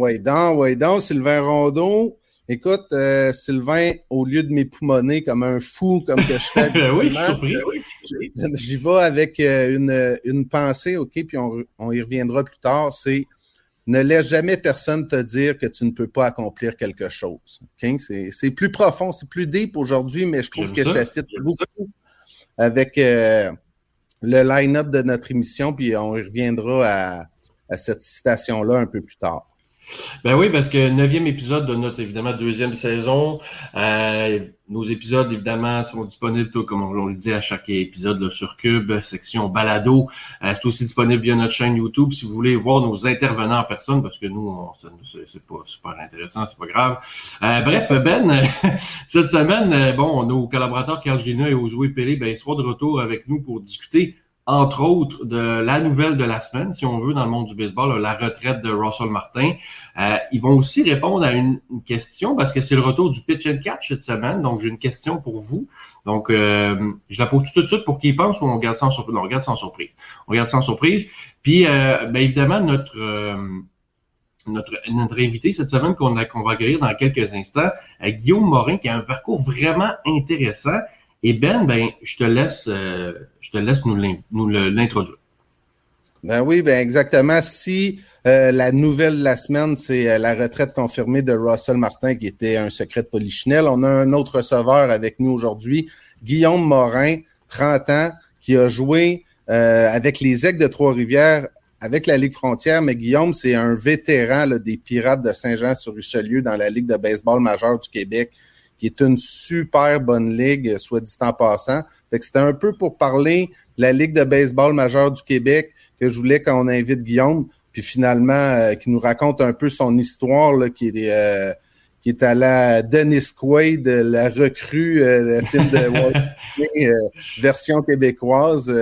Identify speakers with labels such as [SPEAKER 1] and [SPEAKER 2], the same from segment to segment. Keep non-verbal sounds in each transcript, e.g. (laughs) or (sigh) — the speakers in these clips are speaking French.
[SPEAKER 1] ouais, donc, ouais, donc, Sylvain Rondeau. Écoute, euh, Sylvain, au lieu de m'époumoner comme un fou, comme que je fais. (laughs)
[SPEAKER 2] oui, je suis surpris.
[SPEAKER 1] J'y vais avec euh, une, une pensée, OK, puis on, on y reviendra plus tard. C'est ne laisse jamais personne te dire que tu ne peux pas accomplir quelque chose. OK? C'est plus profond, c'est plus deep aujourd'hui, mais je trouve que ça, fit beaucoup avec euh, le line-up de notre émission, puis on y reviendra à, à cette citation-là un peu plus tard.
[SPEAKER 2] Ben oui, parce que neuvième épisode de notre évidemment deuxième saison. Euh, nos épisodes évidemment sont disponibles, tout, comme on, le dit à chaque épisode sur Cube, section balado. Euh, c'est aussi disponible via notre chaîne YouTube si vous voulez voir nos intervenants en personne, parce que nous, c'est pas super intéressant, c'est pas grave. Euh, bref, Ben, (laughs) cette semaine, bon, nos collaborateurs Carl Gina et Ozoé Pelé, ben, ils seront de retour avec nous pour discuter entre autres, de la nouvelle de la semaine, si on veut, dans le monde du baseball, la retraite de Russell Martin. Euh, ils vont aussi répondre à une, question parce que c'est le retour du pitch and catch cette semaine. Donc, j'ai une question pour vous. Donc, euh, je la pose tout de suite pour qu'ils pensent ou on regarde sans surprise. on regarde sans surprise. On regarde sans surprise. Puis, euh, bien évidemment, notre, notre, notre invité cette semaine qu'on qu'on va accueillir dans quelques instants, Guillaume Morin, qui a un parcours vraiment intéressant. Et Ben, ben, je te laisse, euh, je te laisse nous l'introduire.
[SPEAKER 1] Ben oui, ben exactement. Si euh, la nouvelle de la semaine, c'est euh, la retraite confirmée de Russell Martin, qui était un secret de Polichinelle, on a un autre receveur avec nous aujourd'hui, Guillaume Morin, 30 ans, qui a joué avec les Aigles de Trois-Rivières avec la Ligue frontière, mais Guillaume, c'est un vétéran des Pirates de Saint-Jean-sur-Richelieu dans la Ligue de baseball majeure du Québec qui est une super bonne ligue, soit dit en passant. Fait que c'était un peu pour parler de la Ligue de baseball majeure du Québec que je voulais qu'on invite Guillaume, puis finalement, euh, qui nous raconte un peu son histoire, là, qui est euh, qui est à la Dennis Quaid, la recrue, euh, le film de Walt (laughs) Disney, version québécoise.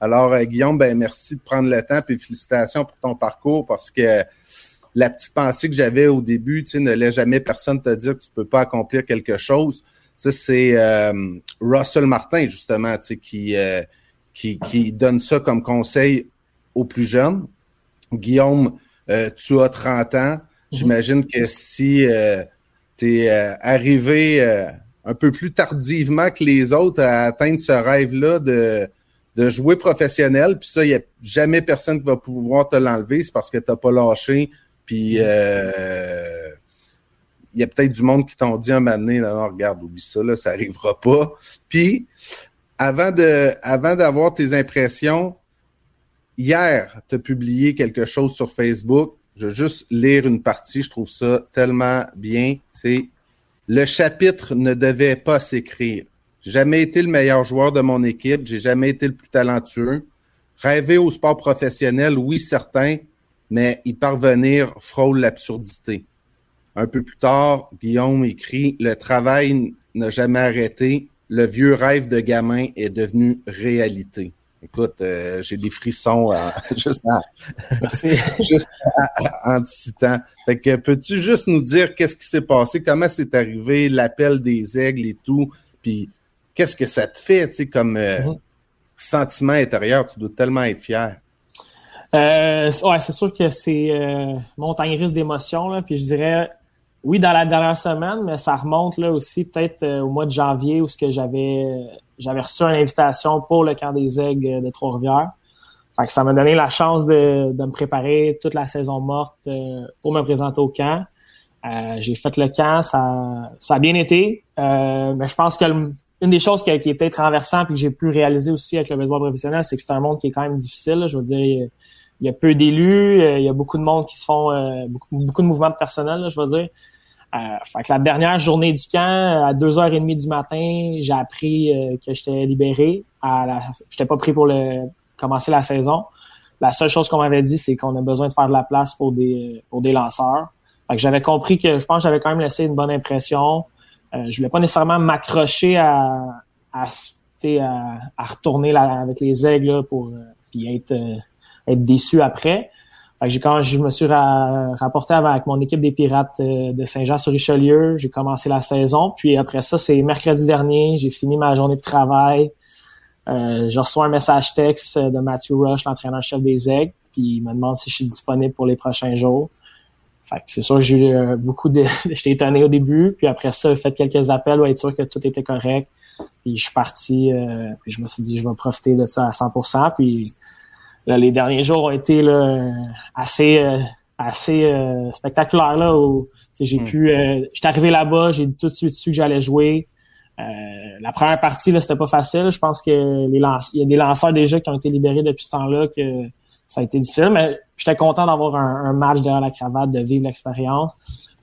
[SPEAKER 1] alors, Guillaume, ben merci de prendre le temps, puis félicitations pour ton parcours, parce que la petite pensée que j'avais au début, tu sais, ne laisse jamais personne te dire que tu peux pas accomplir quelque chose. Ça, c'est euh, Russell Martin, justement, tu sais, qui, euh, qui, qui, donne ça comme conseil aux plus jeunes. Guillaume, euh, tu as 30 ans. Mhm. J'imagine que si tu es arrivé un peu plus tardivement que les autres à atteindre ce rêve-là de, de jouer professionnel, puis ça, il n'y a jamais personne qui va pouvoir te l'enlever, c'est parce que tu n'as pas lâché puis, euh, il y a peut-être du monde qui t'ont dit un moment donné, non, regarde, oublie ça, là, ça n'arrivera pas. Puis, avant de, avant d'avoir tes impressions, hier, tu as publié quelque chose sur Facebook. Je vais juste lire une partie, je trouve ça tellement bien. C'est le chapitre ne devait pas s'écrire. Jamais été le meilleur joueur de mon équipe, j'ai jamais été le plus talentueux. Rêver au sport professionnel, oui, certain, mais y parvenir frôle l'absurdité. Un peu plus tard, Guillaume écrit Le travail n'a jamais arrêté. Le vieux rêve de gamin est devenu réalité. Écoute, euh, j'ai des frissons (laughs) juste, (laughs) en citant. Fait que peux-tu juste nous dire qu'est-ce qui s'est passé, comment c'est arrivé, l'appel des aigles et tout, puis qu'est-ce que ça te fait, tu sais, comme euh, mm-hmm. sentiment intérieur, tu dois tellement être fier.
[SPEAKER 3] Euh, ouais, c'est sûr que c'est euh, montagne russe d'émotions. Puis je dirais, oui, dans la dernière semaine, mais ça remonte là aussi peut-être euh, au mois de janvier où j'avais j'avais reçu une invitation pour le camp des aigles de Trois-Rivières. Fait que ça m'a donné la chance de, de, me préparer toute la saison morte euh, pour me présenter au camp. Euh, j'ai fait le camp, ça, ça a bien été, mais je pense que une des choses qui, qui est peut-être renversant et que j'ai pu réaliser aussi avec le baseball professionnel, c'est que c'est un monde qui est quand même difficile. je veux dire, il y a peu d'élus, il y a beaucoup de monde qui se font beaucoup, beaucoup, de mouvements personnels, je veux dire. Euh, fait que la dernière journée du camp, à 2h30 du matin, j'ai appris euh, que j'étais libéré. À la... J'étais pas pris pour le... commencer la saison. La seule chose qu'on m'avait dit, c'est qu'on a besoin de faire de la place pour des, pour des lanceurs. Fait que j'avais compris que je pense que j'avais quand même laissé une bonne impression. Euh, je voulais pas nécessairement m'accrocher à, à, à, à, retourner là, avec les aigles pour euh, être, euh, être déçu après. Fait quand je me suis rapporté avec mon équipe des Pirates euh, de Saint-Jean-sur-Richelieu, j'ai commencé la saison. Puis après ça, c'est mercredi dernier, j'ai fini ma journée de travail. Euh, je reçois un message texte de Matthew Rush, l'entraîneur-chef des Aigles, puis il me demande si je suis disponible pour les prochains jours. Fait que c'est sûr que j'ai eu euh, beaucoup de... (laughs) J'étais étonné au début, puis après ça, j'ai fait quelques appels pour être sûr que tout était correct. Puis je suis parti, euh, puis je me suis dit, je vais profiter de ça à 100%. Puis les derniers jours ont été là, assez euh, assez euh, spectaculaires là où j'ai hmm. pu euh, j'étais arrivé là-bas j'ai tout de suite su que j'allais jouer. La première partie là c'était pas facile. Je pense que les il y a des lanceurs déjà qui ont été libérés depuis ce temps-là que ça a été difficile mais j'étais content d'avoir un, match derrière la cravate de vivre l'expérience.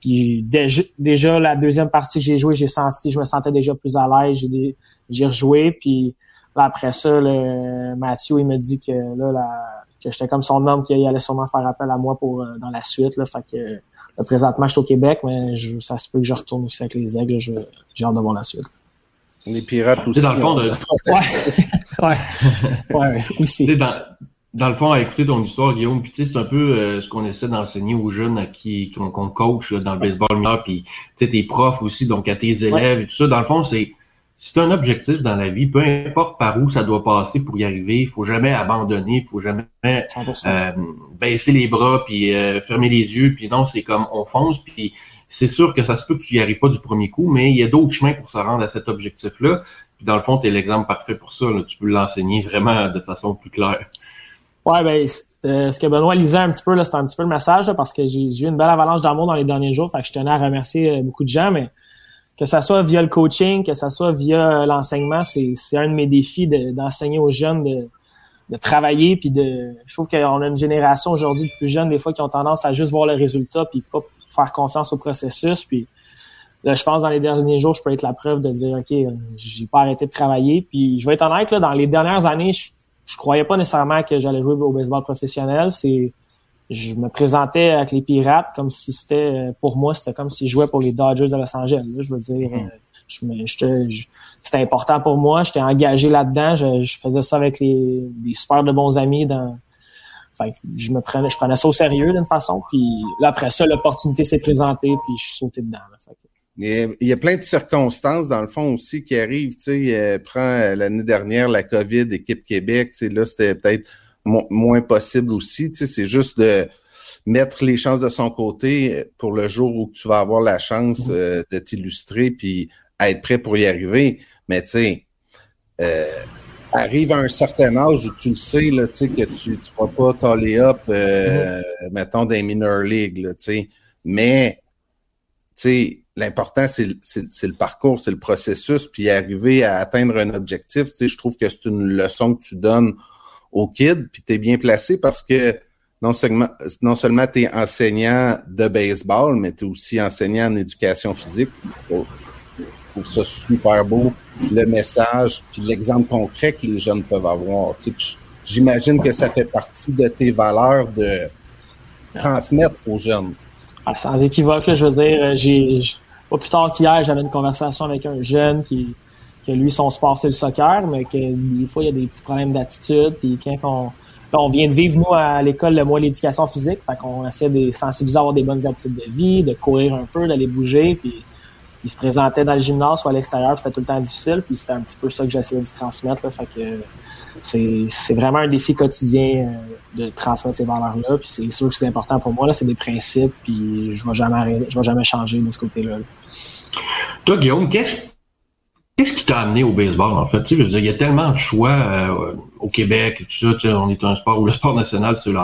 [SPEAKER 3] Puis déjà, déjà la deuxième partie que j'ai joué j'ai senti je me sentais déjà plus à l'aise j'ai j'ai rejoué puis après ça, le, Mathieu, il me dit que là, que j'étais comme son homme, qu'il allait sûrement faire appel à moi pour euh, dans la suite. Là, fait que présentement, je suis au Québec, mais je, ça se peut que je retourne aussi avec les aigles. J'ai hâte de voir la suite.
[SPEAKER 1] Les pirates aussi.
[SPEAKER 2] Dans le fond, de... (laughs)
[SPEAKER 3] ouais. ouais. ouais, aussi.
[SPEAKER 2] Dans, dans le fond, à écouter ton histoire, Guillaume, puis c'est un peu euh, ce qu'on essaie d'enseigner aux jeunes à qui qu'on coach dans le baseball mineur, puis tes profs aussi, donc à tes élèves et tout ça. Dans le fond, c'est c'est un objectif dans la vie, peu importe par où ça doit passer pour y arriver, il faut jamais abandonner, il faut jamais euh, baisser les bras puis euh, fermer les yeux, puis non, c'est comme on fonce, puis c'est sûr que ça se peut que tu y arrives pas du premier coup, mais il y a d'autres chemins pour se rendre à cet objectif-là. Puis dans le fond, tu es l'exemple parfait pour ça. Tu peux l'enseigner vraiment de façon plus claire.
[SPEAKER 3] Ouais, ben euh, ce que Benoît lisait un petit peu, là, c'était un petit peu le message, parce que j'ai eu une belle avalanche d'amour dans les derniers jours. Fait que je tenais à remercier beaucoup de gens, mais que ça soit via le coaching, que ça soit via l'enseignement, c'est, un de mes défis d'enseigner aux jeunes de, de travailler puis de je trouve qu'on a une génération aujourd'hui de plus jeunes des fois qui ont tendance à juste voir le résultat puis pas faire confiance au processus puis là je pense dans les derniers jours je peux être la preuve de dire ok j'ai pas arrêté de travailler puis je vais être honnête là dans les dernières années je, je croyais pas nécessairement que j'allais jouer au baseball professionnel. C'est je me présentais avec les Pirates comme si c'était, pour moi, c'était comme si je jouais pour les Dodgers de Los Angeles. je veux dire, mm. c'était important pour moi. J'étais engagé là-dedans. Je, faisais ça avec les, des super de bons amis. Dans, je me prenais, je prenais ça au sérieux d'une façon. Puis là, après ça, l'opportunité s'est présentée, puis je suis sauté dedans.
[SPEAKER 1] il, y a, plein de circonstances, dans le fond, aussi, qui arrivent. Tu sais, euh, prends euh, l'année dernière la COVID, équipe Québec. Tu sais, là, c'était peut-être moins possible aussi. Tu sais, c'est juste de mettre les chances de son côté pour le jour où tu vas avoir la chance mhm. euh, de t'illustrer puis être prêt pour y arriver. Mais tu sais, euh, arrive à un certain âge où tu le sais, là, tu sais, que tu ne vas pas coller up, euh, mhm. mettons, des minor league, là, tu sais. Mais, tu sais, l'important, c'est le parcours, c'est le processus, puis arriver à atteindre un objectif, tu sais, je trouve que c'est une leçon que tu donnes au kid, puis tu es bien placé parce que non seulement, non seulement tu es enseignant de baseball, mais tu es aussi enseignant en éducation physique. Je trouve ça super beau, le message, puis l'exemple concret que les jeunes peuvent avoir. J'imagine que ça fait partie de tes valeurs de transmettre aux jeunes.
[SPEAKER 3] Ah, sans équivoque, je veux dire, euh, j'ai pas plus tard qu'hier, j'avais une conversation avec un jeune qui, que lui, son sport, c'est le soccer, mais que des fois, il y a des petits problèmes d'attitude. Puis quand on, on vient de vivre, nous, à l'école, le mois l'éducation physique. Fait qu'on essaie de sensibiliser à avoir des bonnes habitudes de vie, de courir un peu, d'aller bouger. Puis il se présentait dans le gymnase ou à l'extérieur, c'était tout le temps difficile. Puis c'était un petit peu ça que j'essayais de transmettre. Là, fait que c'est vraiment un défi quotidien euh, de transmettre ces valeurs-là. Puis c'est sûr que c'est important pour moi. Là, c'est des principes. Puis je vais jamais vais jamais changer de ce côté-là.
[SPEAKER 2] Toi, Guillaume, qu'est-ce qu'est-ce qui t'a amené au baseball, en fait? Tu sais, veux il y a tellement de choix euh, au Québec et tout ça. Tu sais, on est un sport où le sport national, c'est le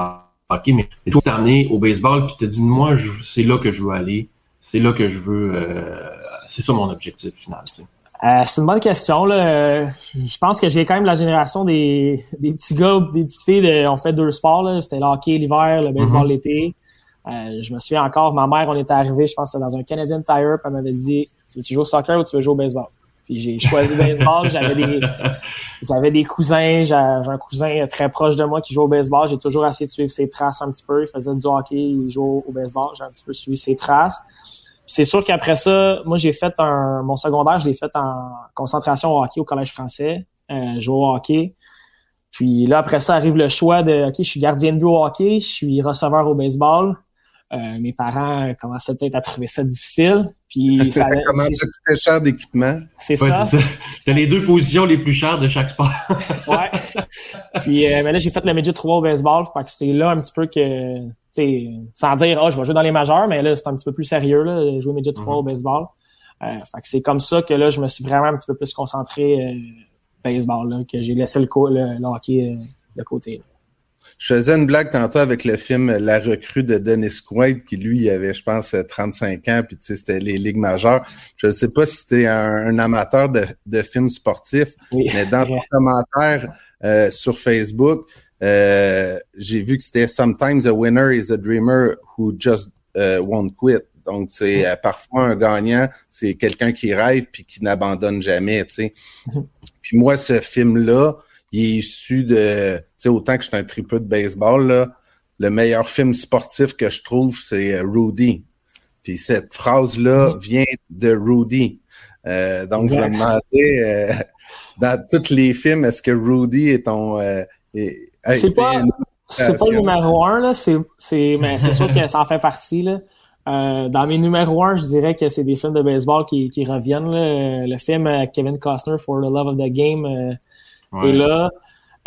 [SPEAKER 2] hockey, mais toi, t'es amené au baseball puis t'as dit, moi, c'est là que je veux aller. C'est là que je veux... euh, c'est ça mon objectif final. tu sais.
[SPEAKER 3] Euh, c'est une bonne question. Là. Euh, Je pense que j'ai quand même la génération des, des petits gars, ou des petites filles. De, on fait deux sports. là. C'était le hockey l'hiver, le baseball
[SPEAKER 2] Mhm.
[SPEAKER 3] l'été. Euh, je me souviens encore, ma mère, on était arrivé, je pense que c'était dans un Canadian Tire, puis elle m'avait dit Tu veux-tu jouer au soccer ou tu veux jouer au baseball? Puis j'ai choisi le baseball. J'avais des, (laughs) j'avais des cousins, j'ai un cousin très proche de moi qui joue au baseball. J'ai toujours essayé de suivre ses traces un petit peu. Il faisait du hockey, il jouait au, baseball. J'ai un petit peu suivi ses traces. C'est sûr qu'après ça, moi j'ai fait un mon secondaire, je l'ai fait en concentration au hockey au collège français, euh, jouer au hockey. Puis là après ça arrive le choix de OK, je suis gardien de but au hockey, je suis receveur au baseball. Euh, mes parents commençaient peut-être à trouver ça difficile. Puis (laughs) ça,
[SPEAKER 1] Ça commence à coûter cher d'équipement.
[SPEAKER 3] c'est
[SPEAKER 2] Ouais,
[SPEAKER 3] ça.
[SPEAKER 2] c'est. T'as les deux positions les plus chères de chaque sport. (laughs)
[SPEAKER 3] Ouais. Puis euh, mais là, j'ai fait le midget 3 au baseball. Fait que c'est là un petit peu que, tu sais, sans dire, ah, je vais jouer dans les majeurs, mais là, c'est un petit peu plus sérieux, là, de jouer midget 3 au baseball. Euh, fait que c'est comme ça que là, je me suis vraiment un petit peu plus concentré euh, baseball, là, que j'ai laissé le, le, le hockey euh, de côté.
[SPEAKER 1] Je faisais une blague tantôt avec le film La recrue de Dennis Quaid, qui lui avait, je pense, 35 ans, puis tu sais, c'était les ligues majeures. Je ne sais pas si tu es un, un amateur de, de films sportifs,
[SPEAKER 3] Oui.
[SPEAKER 1] mais dans ton commentaire euh, sur Facebook, euh, j'ai vu que c'était Sometimes a winner is a dreamer who just uh, won't quit. Donc, c'est euh, parfois un gagnant, c'est quelqu'un qui rêve puis qui n'abandonne jamais, tu sais. (laughs) Puis moi, ce film-là, il est issu de, sais, autant que je suis un tripeux de baseball, là, le meilleur film sportif que je trouve, c'est euh, Rudy. Puis cette phrase-là vient de Rudy. Euh, donc, je me demandais, euh, dans tous les films, est-ce que Rudy est ton... euh, est-
[SPEAKER 3] C'est pas, c'est pas le numéro un, là. C'est, c'est, mais c'est sûr que (laughs) ça en fait partie, là. Euh, dans mes numéros un, je dirais que c'est des films de baseball qui, qui reviennent, là. Le film euh, Kevin Costner for the Love of the Game euh,
[SPEAKER 2] Ouais.
[SPEAKER 3] est là.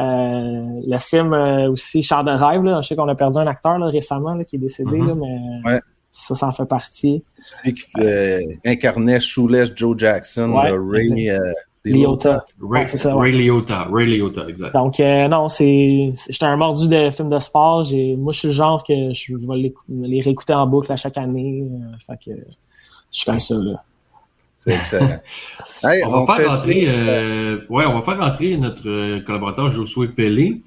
[SPEAKER 3] Euh, le film euh, aussi Char de rêve, là. Je sais qu'on a perdu un acteur, là, récemment, là, qui est décédé,
[SPEAKER 2] Mhm.
[SPEAKER 3] là, mais
[SPEAKER 1] Ouais.
[SPEAKER 3] ça, ça en fait partie.
[SPEAKER 1] Celui qui euh, incarnait Shoeless Joe Jackson,
[SPEAKER 3] Ouais,
[SPEAKER 1] Ray euh,
[SPEAKER 3] Liotta.
[SPEAKER 2] Ray,
[SPEAKER 3] Ouais,
[SPEAKER 2] Ray. Liotta. Ray Liotta, exact.
[SPEAKER 3] Donc, euh, non, c'est, c'est- j'étais un mordu de films de sport. J'ai, moi, je suis le genre que je, vais les, les réécouter en boucle à chaque année. euh, fait que je suis comme ça, là.
[SPEAKER 1] C'est excellent. (laughs) Hey,
[SPEAKER 2] On va
[SPEAKER 1] fait
[SPEAKER 2] faire rentrer, euh, ouais, on va faire rentrer notre euh, collaborateur Josué Pelé.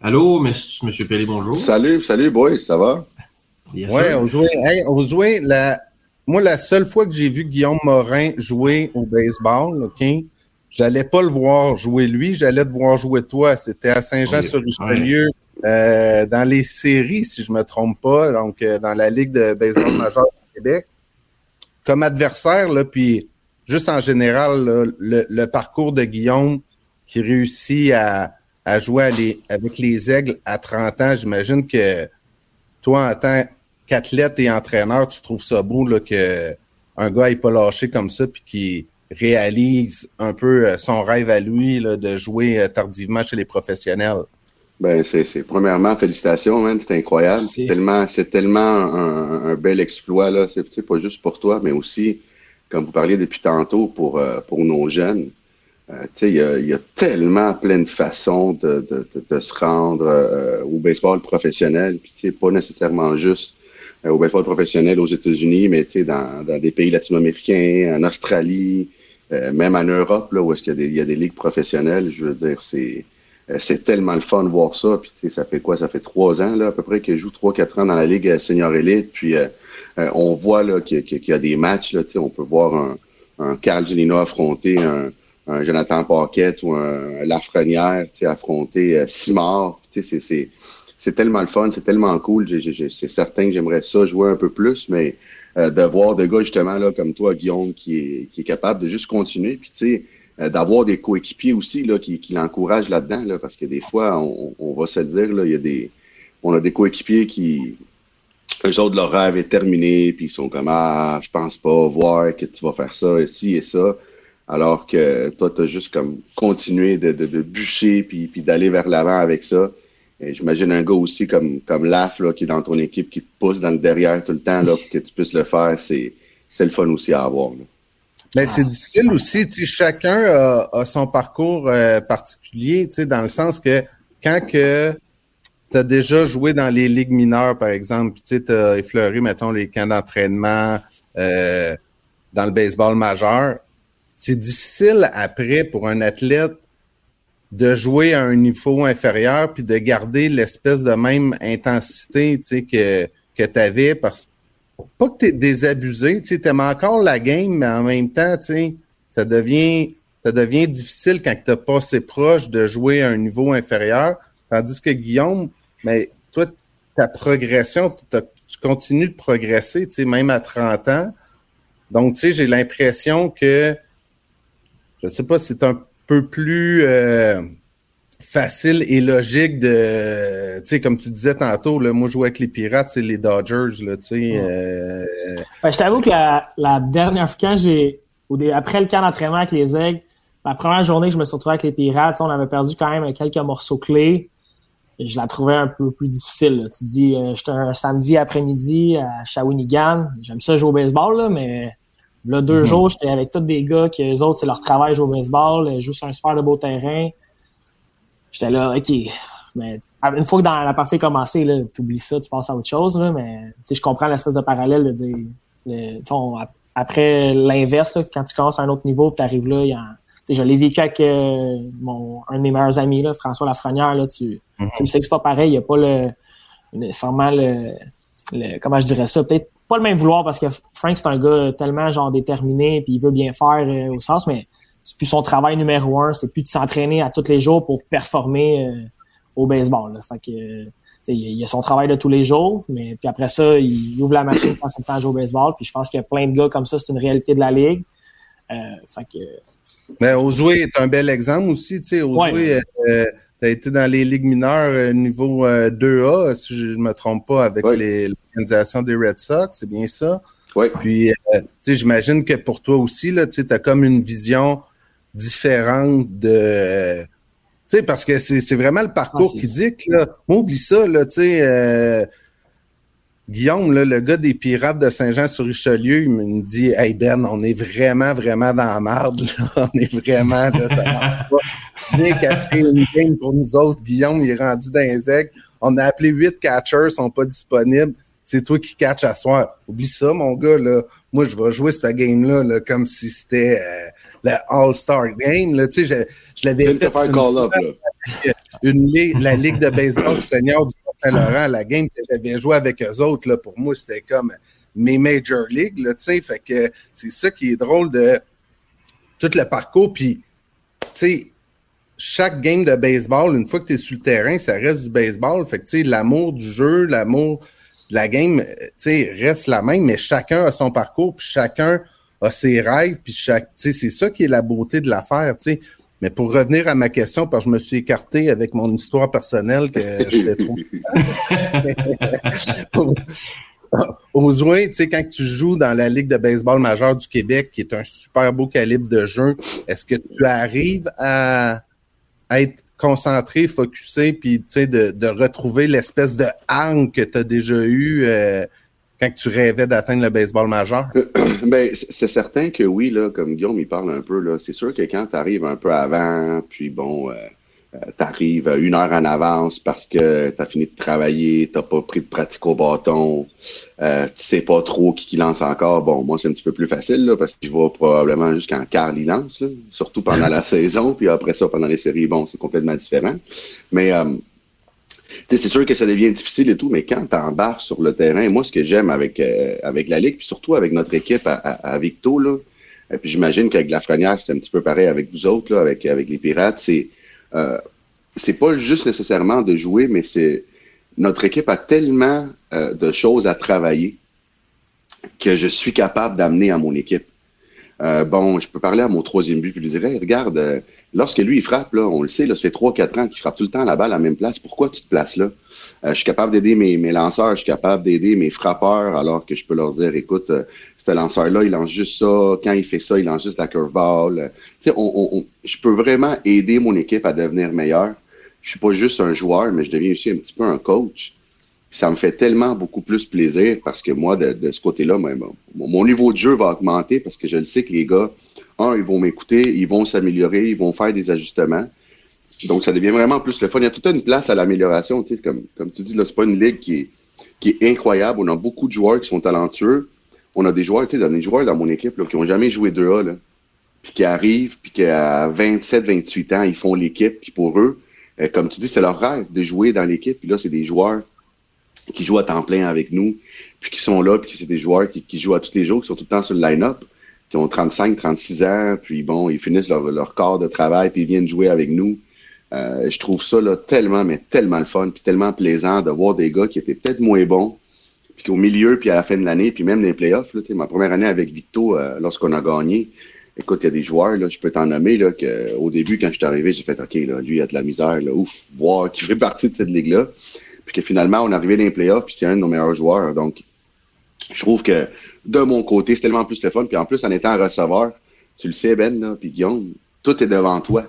[SPEAKER 2] Allô, monsieur, monsieur Pelé, bonjour.
[SPEAKER 4] Salut, salut, boy, ça va?
[SPEAKER 2] Sir.
[SPEAKER 1] on jouait, hey, on jouait la, moi, la seule fois que j'ai vu Guillaume Morin jouer au baseball, OK, j'allais pas le voir jouer lui, j'allais te voir jouer toi. C'était à Saint-Jean-sur-Richelieu, euh, dans les séries, si je me trompe pas, donc euh, dans la Ligue de baseball majeur du Québec. Comme adversaire, là, puis juste en général, là, le, le parcours de Guillaume qui réussit à, à jouer avec les aigles à 30 ans, j'imagine que toi, en tant qu'athlète et entraîneur, tu trouves ça beau là, que un gars ait pas lâché comme ça puis qui réalise un peu euh, son rêve à lui là, de jouer euh, tardivement chez les professionnels.
[SPEAKER 4] Ben, c'est, c'est, premièrement, félicitations, man, c'est incroyable. C'est tellement, c'est tellement un, un bel exploit, là. C'est, pas juste pour toi, mais aussi, comme vous parliez depuis tantôt, pour, euh, pour nos jeunes. Euh, tu sais, il y a, il y a tellement plein de façons de, de, de, de se rendre euh, au baseball professionnel, puis tu sais, pas nécessairement juste euh, au baseball professionnel aux États-Unis, mais tu sais, dans, dans des pays latino-américains, en Australie, euh, même en Europe, là, où est-ce qu'il y a des, il y a des ligues professionnelles, je veux dire, c'est, c'est tellement le fun de voir ça. Puis, ça fait quoi? Ça fait trois ans, là, à peu près, je joue trois, quatre ans dans la Ligue euh, Senior Elite. Puis, euh, euh, on voit là, qu'il, y a- qu'il des matchs. Là, on peut voir un, un Carl Gelino affronter un, Jonathan Paquette ou un Lafrenière affronter euh, Simard. C'est, c'est, tellement le fun, c'est tellement cool. C'est certain que j'aimerais ça jouer un peu plus, mais euh, de voir des gars justement là, comme toi, Guillaume, qui est, qui est capable de juste continuer. Puis, tu sais, euh, d'avoir des coéquipiers aussi là, qui, qui l'encouragent là-dedans, là, parce que des fois, on, on va se dire, là, il y a des, on a des coéquipiers qui, eux autres, leur rêve est terminé, puis ils sont comme, ah, je pense pas, voir que tu vas faire ça, ici et ça. alors que toi, tu as juste comme continué de, de, de bûcher puis, puis d'aller vers l'avant avec ça. Et j'imagine un gars aussi comme, comme Laf, là, qui est dans ton équipe, qui te pousse dans le derrière tout le temps, là, pour que tu puisses le faire, c'est, c'est le fun aussi à avoir. Là.
[SPEAKER 1] Mais c'est difficile aussi, tu sais, chacun a, a son parcours euh, particulier, tu sais, dans le sens que quand que tu as déjà joué dans les ligues mineures, par exemple, tu sais, as effleuré, mettons, les camps d'entraînement euh, dans le baseball majeur, c'est difficile après pour un athlète de jouer à un niveau inférieur puis de garder l'espèce de même intensité tu sais, que, que tu avais parce pas que tu es désabusé, tu aimes encore la game, mais en même temps, tu ça devient ça devient difficile quand tu n'es pas assez proche de jouer à un niveau inférieur. Tandis que Guillaume, mais toi, ta progression, tu continues de progresser, tu même à 30 ans. Donc, tu sais, j'ai l'impression que je sais pas, c'est un peu plus euh, facile et logique de, tu sais, comme tu disais tantôt, là, moi, je jouais avec les Pirates, c'est les Dodgers, là, tu sais. Euh,
[SPEAKER 3] ben, je t'avoue que la, la, dernière fois, quand j'ai, après le camp d'entraînement avec les Aigles, la première journée que je me suis retrouvé avec les Pirates, on avait perdu quand même quelques morceaux clés. Et je la trouvais un peu plus difficile. Là. Tu dis, euh, j'étais un samedi après-midi à Shawinigan. J'aime ça jouer au baseball, là, mais Là, deux mm-hmm. jours, j'étais avec tous des gars qui, eux autres, c'est leur travail, jouer au baseball, ils jouent sur un super de beau terrain. J'étais là, OK. Mais une fois que dans la partie est commencée, tu oublies ça, tu passes à autre chose. Là, mais je comprends l'espèce de parallèle de dire le, après l'inverse, quand tu commences à un autre niveau, tu arrives là, il y a, je l'ai vécu avec euh, mon, un de mes meilleurs amis, là, François Lafrenière, là, tu, mm-hmm. tu sais que c'est pas pareil, il n'y a pas le nécessairement le, le, comment je dirais ça, peut-être pas le même vouloir parce que Frank, c'est un gars tellement genre déterminé puis il veut bien faire euh, au sens, mais c'est plus son travail numéro un, c'est plus de s'entraîner à tous les jours pour performer euh, au baseball. Là. Fait que il a son travail de tous les jours, mais puis après ça, il ouvre la machine quand c'est le temps de jouer au baseball. Puis je pense qu'il y a plein de gars comme ça, c'est une réalité de la ligue. Euh, fait que,
[SPEAKER 1] mais Ozoué est un bel exemple aussi, tu sais. Ozoué, tu as été dans les ligues mineures niveau 2A, si je ne me trompe pas, avec l'organisation des Red Sox, c'est bien ça?
[SPEAKER 4] Oui.
[SPEAKER 1] Puis, euh, tu sais, j'imagine que pour toi aussi, là, tu as comme une vision différente de. Tu sais, parce que c'est vraiment le parcours ah, qui dit que, là, oublie ça, là, tu sais, euh, Guillaume, là, le gars des Pirates de Saint-Jean-sur-Richelieu, il me dit Hey Ben, on est vraiment, vraiment dans la merde. Là. (laughs) On est vraiment, là, ça marche pas. Bien catcher une game pour nous autres. Guillaume, il est rendu dans les aigles. On a appelé huit catchers, ils sont pas disponibles c'est toi qui catch à soir. Oublie ça, mon gars, là. Moi, je vais jouer cette game-là là, comme si c'était euh, le All-Star Game. Là. Tu sais, je, je l'avais fait
[SPEAKER 4] une, call up,
[SPEAKER 1] une ligue, la Ligue de baseball senior du Saint-Laurent, la game que j'avais joué avec eux autres, là, pour moi, c'était comme mes Major League. Là, tu sais, fait que c'est ça qui est drôle de tout le parcours. Puis, tu sais, chaque game de baseball, une fois que tu es sur le terrain, ça reste du baseball. Fait que, tu sais, l'amour du jeu, l'amour la game, euh, tu sais, reste la même, mais chacun a son parcours, puis chacun a ses rêves, puis chaque, tu sais, c'est ça qui est la beauté de l'affaire, tu sais. Mais pour revenir à ma question, parce que je me suis écarté avec mon histoire personnelle que je fais trop. Aux (laughs) soins, tu sais, quand tu joues dans la Ligue de baseball majeure du Québec, qui est un super beau calibre de jeu, est-ce que tu arrives à être concentré, focusé, puis de, de retrouver l'espèce de hang que tu as déjà eu euh, quand tu rêvais d'atteindre le baseball majeur? (clears throat)
[SPEAKER 4] ben, c'est certain que oui, là, comme Guillaume il parle un peu, là, c'est sûr que quand tu arrives un peu avant, puis bon, euh, euh, tu arrives une heure en avance parce que tu as fini de travailler, tu pas pris de pratique au bâton, euh, tu sais pas trop qui, qui lance encore. Bon, moi, c'est un petit peu plus facile là, parce que je vois probablement jusqu'en Carl il lance, surtout pendant la (laughs) saison, puis après ça, pendant les séries, bon, c'est complètement différent. Mais euh, c'est sûr que ça devient difficile et tout, mais quand tu embarques sur le terrain, moi, ce que j'aime avec, euh, avec la Ligue, puis surtout avec notre équipe à, à, Victo, là, et puis j'imagine qu'avec la Frenière, c'est un petit peu pareil avec vous autres, là, avec, avec les Pirates, c'est euh, c'est pas juste nécessairement de jouer, mais c'est notre équipe a tellement euh, de choses à travailler que je suis capable d'amener à mon équipe. Euh, bon, je peux parler à mon troisième but puis lui dire, regarde, euh, lorsque lui, il frappe, là, on le sait, là, ça fait trois, quatre ans qu'il frappe tout le temps la balle à la même place. Pourquoi tu te places là? Euh, je suis capable d'aider mes, mes lanceurs, je suis capable d'aider mes frappeurs, alors que je peux leur dire, écoute, euh, ce lanceur-là, il lance juste ça. Quand il fait ça, il lance juste la curveball. Euh, Tu sais, on, on- on- je peux vraiment aider mon équipe à devenir meilleure. Je suis pas juste un joueur, mais je deviens aussi un petit peu un coach. Ça me fait tellement beaucoup plus plaisir parce que moi, de, ce côté-là, ben, mon, mon niveau de jeu va augmenter parce que je le sais que les gars, un, ils vont m'écouter, ils vont s'améliorer, ils vont faire des ajustements. Donc, ça devient vraiment plus le fun. Il y a toute une place à l'amélioration. Comme, comme tu dis, c'est pas une ligue qui est, qui est incroyable. On a beaucoup de joueurs qui sont talentueux. On a des joueurs, tu sais, des joueurs dans mon équipe là, qui ont jamais joué 2A, là, puis qui arrivent, puis qu'à 27, 28 ans, ils font l'équipe, puis pour eux, euh, comme tu dis, c'est leur rêve de jouer dans l'équipe. Puis là, c'est des joueurs qui jouent à temps plein avec nous, puis qui sont là, puis c'est des joueurs qui, qui jouent à tous les jours, qui sont tout le temps sur le line-up, qui ont 35, 36 ans, puis bon, ils finissent leur, leur corps de travail, puis ils viennent jouer avec nous. Euh, je trouve ça là, tellement, mais tellement le fun, puis tellement plaisant de voir des gars qui étaient peut-être moins bons, puis qu'au milieu, puis à la fin de l'année, puis même les playoffs, là, ma première année avec Victo, euh, lorsqu'on a gagné, écoute, il y a des joueurs, là, je peux t'en nommer, là, que, au début, quand je suis arrivé, j'ai fait, OK, là, lui, il a de la misère, là, ouf, voir qu'il fait partie de cette ligue-là. Puis que finalement, on est arrivé dans les playoffs, puis c'est un de nos meilleurs joueurs. Donc, je trouve que de mon côté, c'est tellement plus le fun. Puis en plus, en étant receveur, tu le sais, Ben, là, puis Guillaume, tout est devant toi.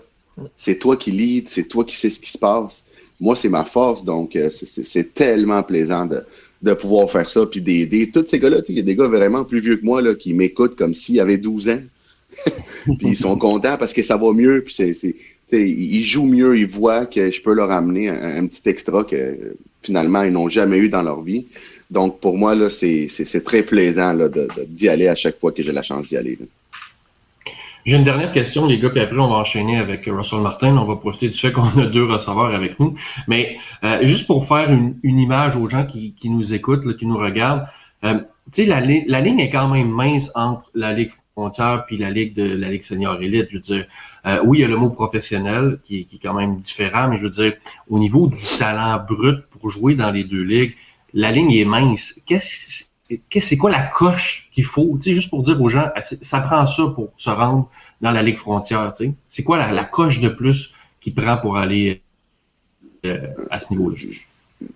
[SPEAKER 4] C'est toi qui lead, c'est toi qui sais ce qui se passe. Moi, c'est ma force, donc euh, c'est- tellement plaisant de, de pouvoir faire ça, puis d'aider tous ces gars-là. Il y a des gars vraiment plus vieux que moi là, qui m'écoutent comme s'ils avaient 12 ans. (laughs) puis ils sont contents parce que ça va mieux, puis c'est, ils jouent mieux, ils voient que je peux leur amener un, un petit extra que euh, finalement ils n'ont jamais eu dans leur vie. Donc pour moi, là, c'est, c'est, c'est très plaisant là, de, de- d'y aller à chaque fois que j'ai la chance d'y aller. là.
[SPEAKER 2] J'ai une dernière question, les gars, puis après, on va enchaîner avec Russell Martin. On va profiter du fait qu'on a deux receveurs avec nous. Mais euh, juste pour faire une, une image aux gens qui, qui nous écoutent, là, qui nous regardent, euh, tu sais, la, la ligne est quand même mince entre la Ligue frontière puis la Ligue de la Ligue senior élite. Je veux dire, euh, oui, il y a le mot professionnel qui, qui est quand même différent, mais je veux dire, au niveau du talent brut pour jouer dans les deux ligues, la ligne est mince. Qu'est-ce qu'est-ce- c'est quoi la coche qu'il faut, tu sais, juste pour dire aux gens, ça prend ça pour se rendre dans la Ligue frontière, tu sais. C'est quoi la, la coche de plus qu'il prend pour aller euh, à ce niveau-là?
[SPEAKER 4] Je,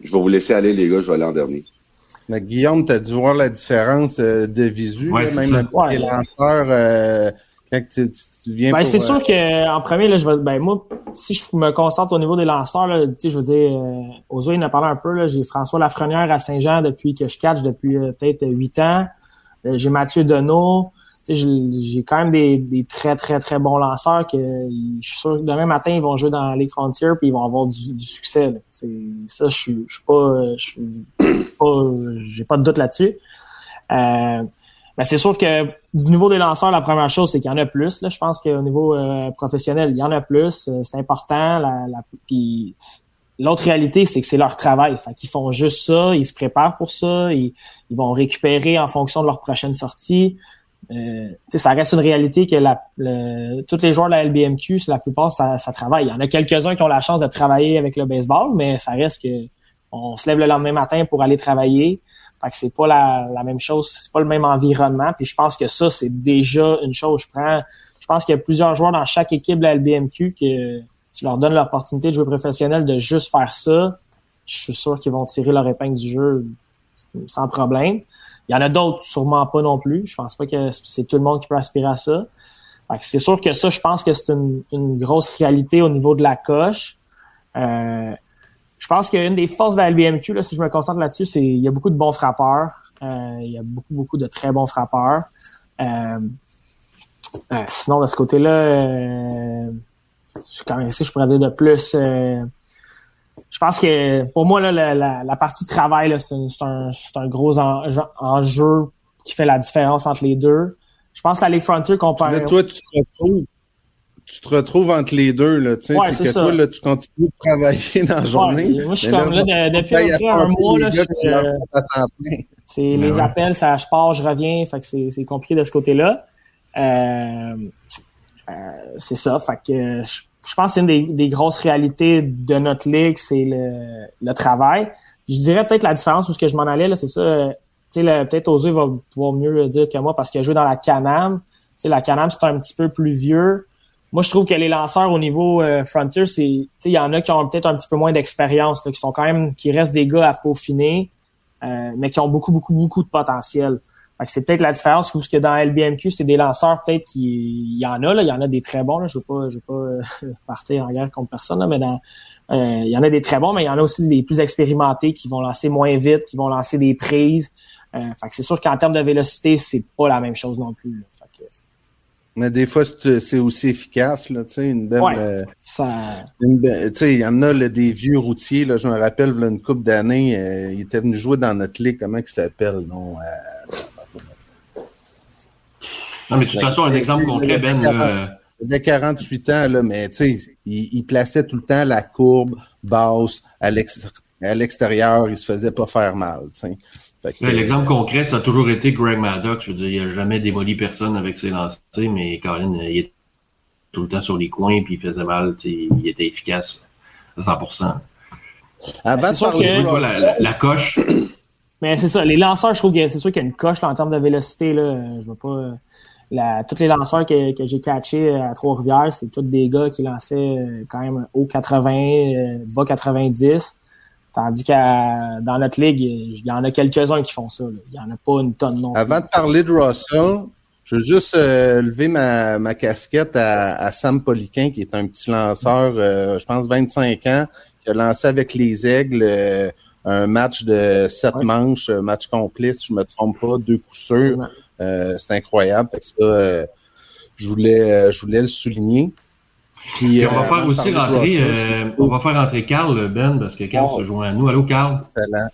[SPEAKER 4] je vais vous laisser aller, les gars, je vais aller en dernier.
[SPEAKER 1] Mais Guillaume, tu as dû voir la différence euh, de visu,
[SPEAKER 2] Ouais,
[SPEAKER 1] là, même
[SPEAKER 2] ça.
[SPEAKER 1] avec
[SPEAKER 3] Ouais.
[SPEAKER 1] les lanceurs. euh, quand tu, tu- tu viens
[SPEAKER 3] Ben, c'est
[SPEAKER 1] euh,
[SPEAKER 3] sûr qu'en premier, là, je vais, ben, moi, si je me concentre au niveau des lanceurs, là, tu sais, je veux dire, euh, Ozo, il en a parlé un peu, là, j'ai François Lafrenière à Saint-Jean depuis que je catch depuis euh, peut-être huit ans. Euh, j'ai Mathieu Deneau. Tu sais, J'ai quand même des, des très, très, très bons lanceurs que je suis sûr que demain matin, ils vont jouer dans la Ligue Frontier puis ils vont avoir du, du succès. ça, je suis, je suis pas, euh, je suis pas, j'ai pas de doute là-dessus. Euh, ben, c'est sûr que du niveau des lanceurs, la première chose, c'est qu'il y en a plus. Là. Je pense qu'au niveau euh, professionnel, il y en a plus. Euh, c'est important. La, la, l'autre réalité, c'est que c'est leur travail. Fait qu'ils font juste ça, ils se préparent pour ça, ils, ils vont récupérer en fonction de leur prochaine sortie. Euh, ça reste une réalité que la, le, tous les joueurs de la LBMQ, la plupart, ça, ça travaille. Il y en a quelques-uns qui ont la chance de travailler avec le baseball, mais ça reste que on se lève le lendemain matin pour aller travailler. Fait que c'est pas la, la même chose, c'est pas le même environnement. Puis je pense que ça, c'est déjà une chose. Je prends, je pense qu'il y a plusieurs joueurs dans chaque équipe de la LBMQ que tu leur donnes l'opportunité de jouer professionnel, de juste faire ça. Je suis sûr qu'ils vont tirer leur épingle du jeu sans problème. Il y en a d'autres, sûrement pas non plus. Je pense pas que c'est tout le monde qui peut aspirer à ça. Fait que c'est sûr que ça, je pense que c'est une, une grosse réalité au niveau de la coche. Euh, je pense qu'une des forces de la LBMQ, si je me concentre là-dessus, c'est il y a beaucoup de bons frappeurs. Euh, il y a beaucoup, beaucoup de très bons frappeurs. Euh, euh, sinon, de ce côté-là, je, quand même, si je pourrais dire de plus. je pense que pour moi, la, partie travail, c'est, un, gros en- enjeu qui fait la différence entre les deux. Je pense que la Ligue Frontier comparé.
[SPEAKER 1] Là, toi, tu te retrouves. Tu te retrouves entre les deux, là, tu sais,
[SPEAKER 3] Ouais,
[SPEAKER 1] c'est que
[SPEAKER 3] ça.
[SPEAKER 1] toi, là, tu continues de travailler dans la journée.
[SPEAKER 3] moi, je suis comme là, de- depuis
[SPEAKER 1] que
[SPEAKER 3] un mois, là, je euh. C'est
[SPEAKER 2] Ben
[SPEAKER 3] les
[SPEAKER 2] ouais.
[SPEAKER 3] appels, ça, je pars, je reviens, fait que c'est, c'est compliqué de ce côté-là. Euh, euh, c'est ça, fait que euh, je, je pense que c'est une des, des grosses réalités de notre ligue, c'est le, le travail. Je dirais peut-être la différence où ce que je m'en allais là, c'est ça. euh, Tu sais, peut-être Ozzy va pouvoir mieux le dire que moi parce qu'il a joué dans la Canam. sais, la Canam, c'est un petit peu plus vieux. Moi, je trouve que les lanceurs au niveau euh, Frontier, c'est, il y en a qui ont peut-être un petit peu moins d'expérience, qui sont quand même, qui restent des gars à peaufiner, euh, mais qui ont beaucoup, beaucoup, beaucoup de potentiel. C'est peut-être la différence où ce que dans LBMQ, c'est des lanceurs peut-être qui, il y en a là, il y en a des très bons là. Je veux pas, je veux pas euh, (laughs) partir en guerre contre personne là, mais dans, euh, il y en a des très bons, mais il y en a aussi des plus expérimentés qui vont lancer moins vite, qui vont lancer des prises. Euh, fait que c'est sûr qu'en termes de vélocité, c'est pas la même chose non plus. Là.
[SPEAKER 1] Mais des fois, c'est aussi efficace, là, tu sais, une belle...
[SPEAKER 3] Ouais.
[SPEAKER 1] euh,
[SPEAKER 3] ça,
[SPEAKER 1] une tu sais, il y en a là, des vieux routiers, là, je me rappelle, là, une couple d'années, euh, il était venu jouer dans notre ligue, comment il s'appelle, non? euh,
[SPEAKER 2] Non, mais de toute façon, un exemple concret, Ben,
[SPEAKER 1] Il avait 48 ans, là, mais tu sais, il, il plaçait tout le temps la courbe basse à l'extérieur, il se faisait pas faire mal, tu sais.
[SPEAKER 2] Ouais, L'exemple concret, ça a toujours été Greg Maddox. Je veux dire, il n'a jamais démoli personne avec ses lancers, mais Colin, euh, il était tout le temps sur les coins, puis il faisait mal. Il était efficace à 100%.
[SPEAKER 1] Avant
[SPEAKER 3] c'est
[SPEAKER 1] de
[SPEAKER 3] sûr
[SPEAKER 1] parler
[SPEAKER 3] que-
[SPEAKER 2] vois la, la- la coche. (coughs)
[SPEAKER 3] Mais c'est ça, les lanceurs, je trouve que c'est sûr qu'il y a une coche là, en termes de vélocité. Là, Euh, je veux pas. euh, La, tous les lanceurs que, que j'ai catchés euh, à Trois-Rivières, c'est tous des gars qui lançaient euh, quand même haut 80, euh, bas 90. Tandis que dans notre ligue, il y en a quelques-uns qui font ça. là. Il y en a pas une tonne non plus.
[SPEAKER 1] Avant de parler de Russell, je veux juste euh, lever ma, ma casquette à, à Sam Poliquin, qui est un petit lanceur, euh, je pense 25 ans, qui a lancé avec les Aigles euh, un match de sept
[SPEAKER 3] Ouais.
[SPEAKER 1] manches, un match complet, si je me trompe pas, deux coups sûrs. C'est incroyable. Fait que ça, je voulais, je voulais le souligner. Puis,
[SPEAKER 2] Puis on va
[SPEAKER 1] euh,
[SPEAKER 2] faire aussi rentrer, euh, on va faire rentrer Carl, Ben, parce que Carl
[SPEAKER 1] Oh.
[SPEAKER 2] se joint à nous. Allô, Carl?
[SPEAKER 1] excellent.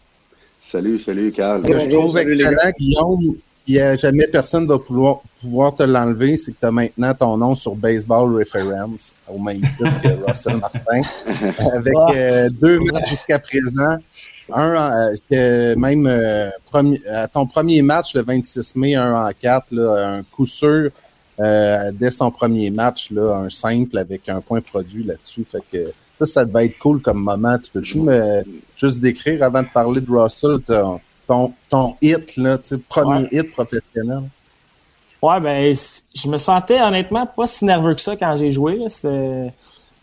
[SPEAKER 4] Salut, salut, Carl.
[SPEAKER 1] Ce que je trouve excellent, Guillaume, il y a jamais personne va pouvoir, pouvoir te l'enlever, c'est que tu as maintenant ton nom sur Baseball Reference, au même titre que (laughs) Russell Martin, avec euh, deux matchs jusqu'à présent. Un, euh, même euh, premier- à ton premier match, le 26 mai, un en 4, là, un coup sûr euh, dès son premier match, là, un simple avec un point produit là-dessus. Fait que ça, ça devait être cool comme moment. Tu peux-tu me juste décrire avant de parler de Russell ton, ton, ton hit, là, premier hit professionnel?
[SPEAKER 3] Ouais, ben, je me sentais honnêtement pas si nerveux que ça quand j'ai joué. Là.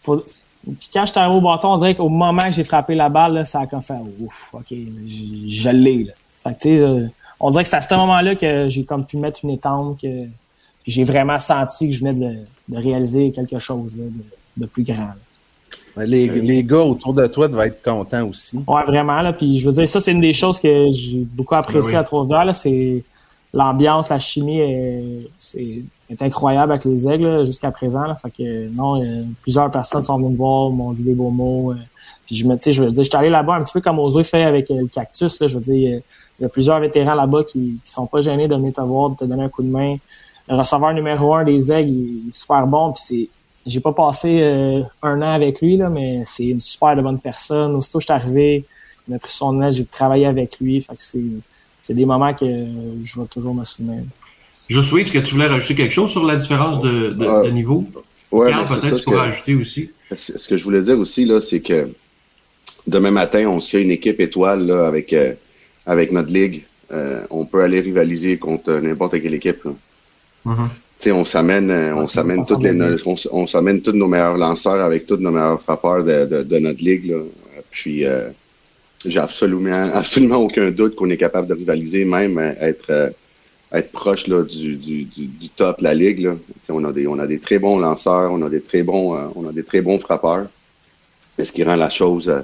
[SPEAKER 3] Faut... Puis quand j'étais au bâton, on dirait qu'au moment que j'ai frappé la balle, là, ça a comme fait ouf, ok, je l'ai. Là. Fait que, tu sais, euh, on dirait que c'est à ce moment-là que j'ai comme pu mettre une étampe, que j'ai vraiment senti que je venais de, de réaliser quelque chose là, de, de plus grand. là.
[SPEAKER 1] Les, les gars autour de toi devaient être contents aussi.
[SPEAKER 3] Ouais, vraiment. Là. Puis je veux dire, ça, c'est une des choses que j'ai beaucoup apprécié
[SPEAKER 2] Ben oui.
[SPEAKER 3] à Trois-Rivières. C'est l'ambiance, la chimie est, incroyable avec les aigles jusqu'à présent. Là. Fait que non, euh, plusieurs personnes sont venues me voir, m'ont dit des beaux mots. euh, puis je me, tu sais, je veux dire, j'étais allé là-bas un petit peu comme Ozoé fait avec euh, le cactus. Là, je veux dire, il y a- il y a plusieurs vétérans là-bas qui, qui sont pas gênés de venir te voir, de te donner un coup de main. Le receveur numéro un des aigles, il est super bon. Puis c'est, j'ai pas passé euh, un an avec lui, là, mais c'est une super de bonne personne. Aussitôt que je suis arrivé, il m'a pris son aide, j'ai travaillé avec lui. Fait que c'est, c'est des moments que je vais toujours me souvenir.
[SPEAKER 2] Josué, est-ce que tu voulais rajouter quelque chose sur la différence de, de- de niveau? Carl,
[SPEAKER 4] ben, c'est
[SPEAKER 2] peut-être tu
[SPEAKER 4] que-
[SPEAKER 2] ajouter aussi.
[SPEAKER 4] Ce que je voulais dire aussi, là, c'est que demain matin, on se fait une équipe étoile là, avec, euh, avec notre ligue. Euh, on peut aller rivaliser contre n'importe quelle équipe. là.
[SPEAKER 2] Mhm.
[SPEAKER 4] Tu sais, on s'amène, euh, on s'amène toutes les, on, s'amène tous nos meilleurs lanceurs avec tous nos meilleurs frappeurs de, de, de notre ligue. Là. Puis, euh, j'ai absolument, (laughs) absolument aucun doute qu'on est capable de rivaliser, même euh, être, euh, être proche là, du, du, du, du top de la ligue. Là. Tu sais, On, a des, on a des très bons lanceurs, on a des très bons, euh, on a des très bons frappeurs. Mais ce qui rend la chose euh,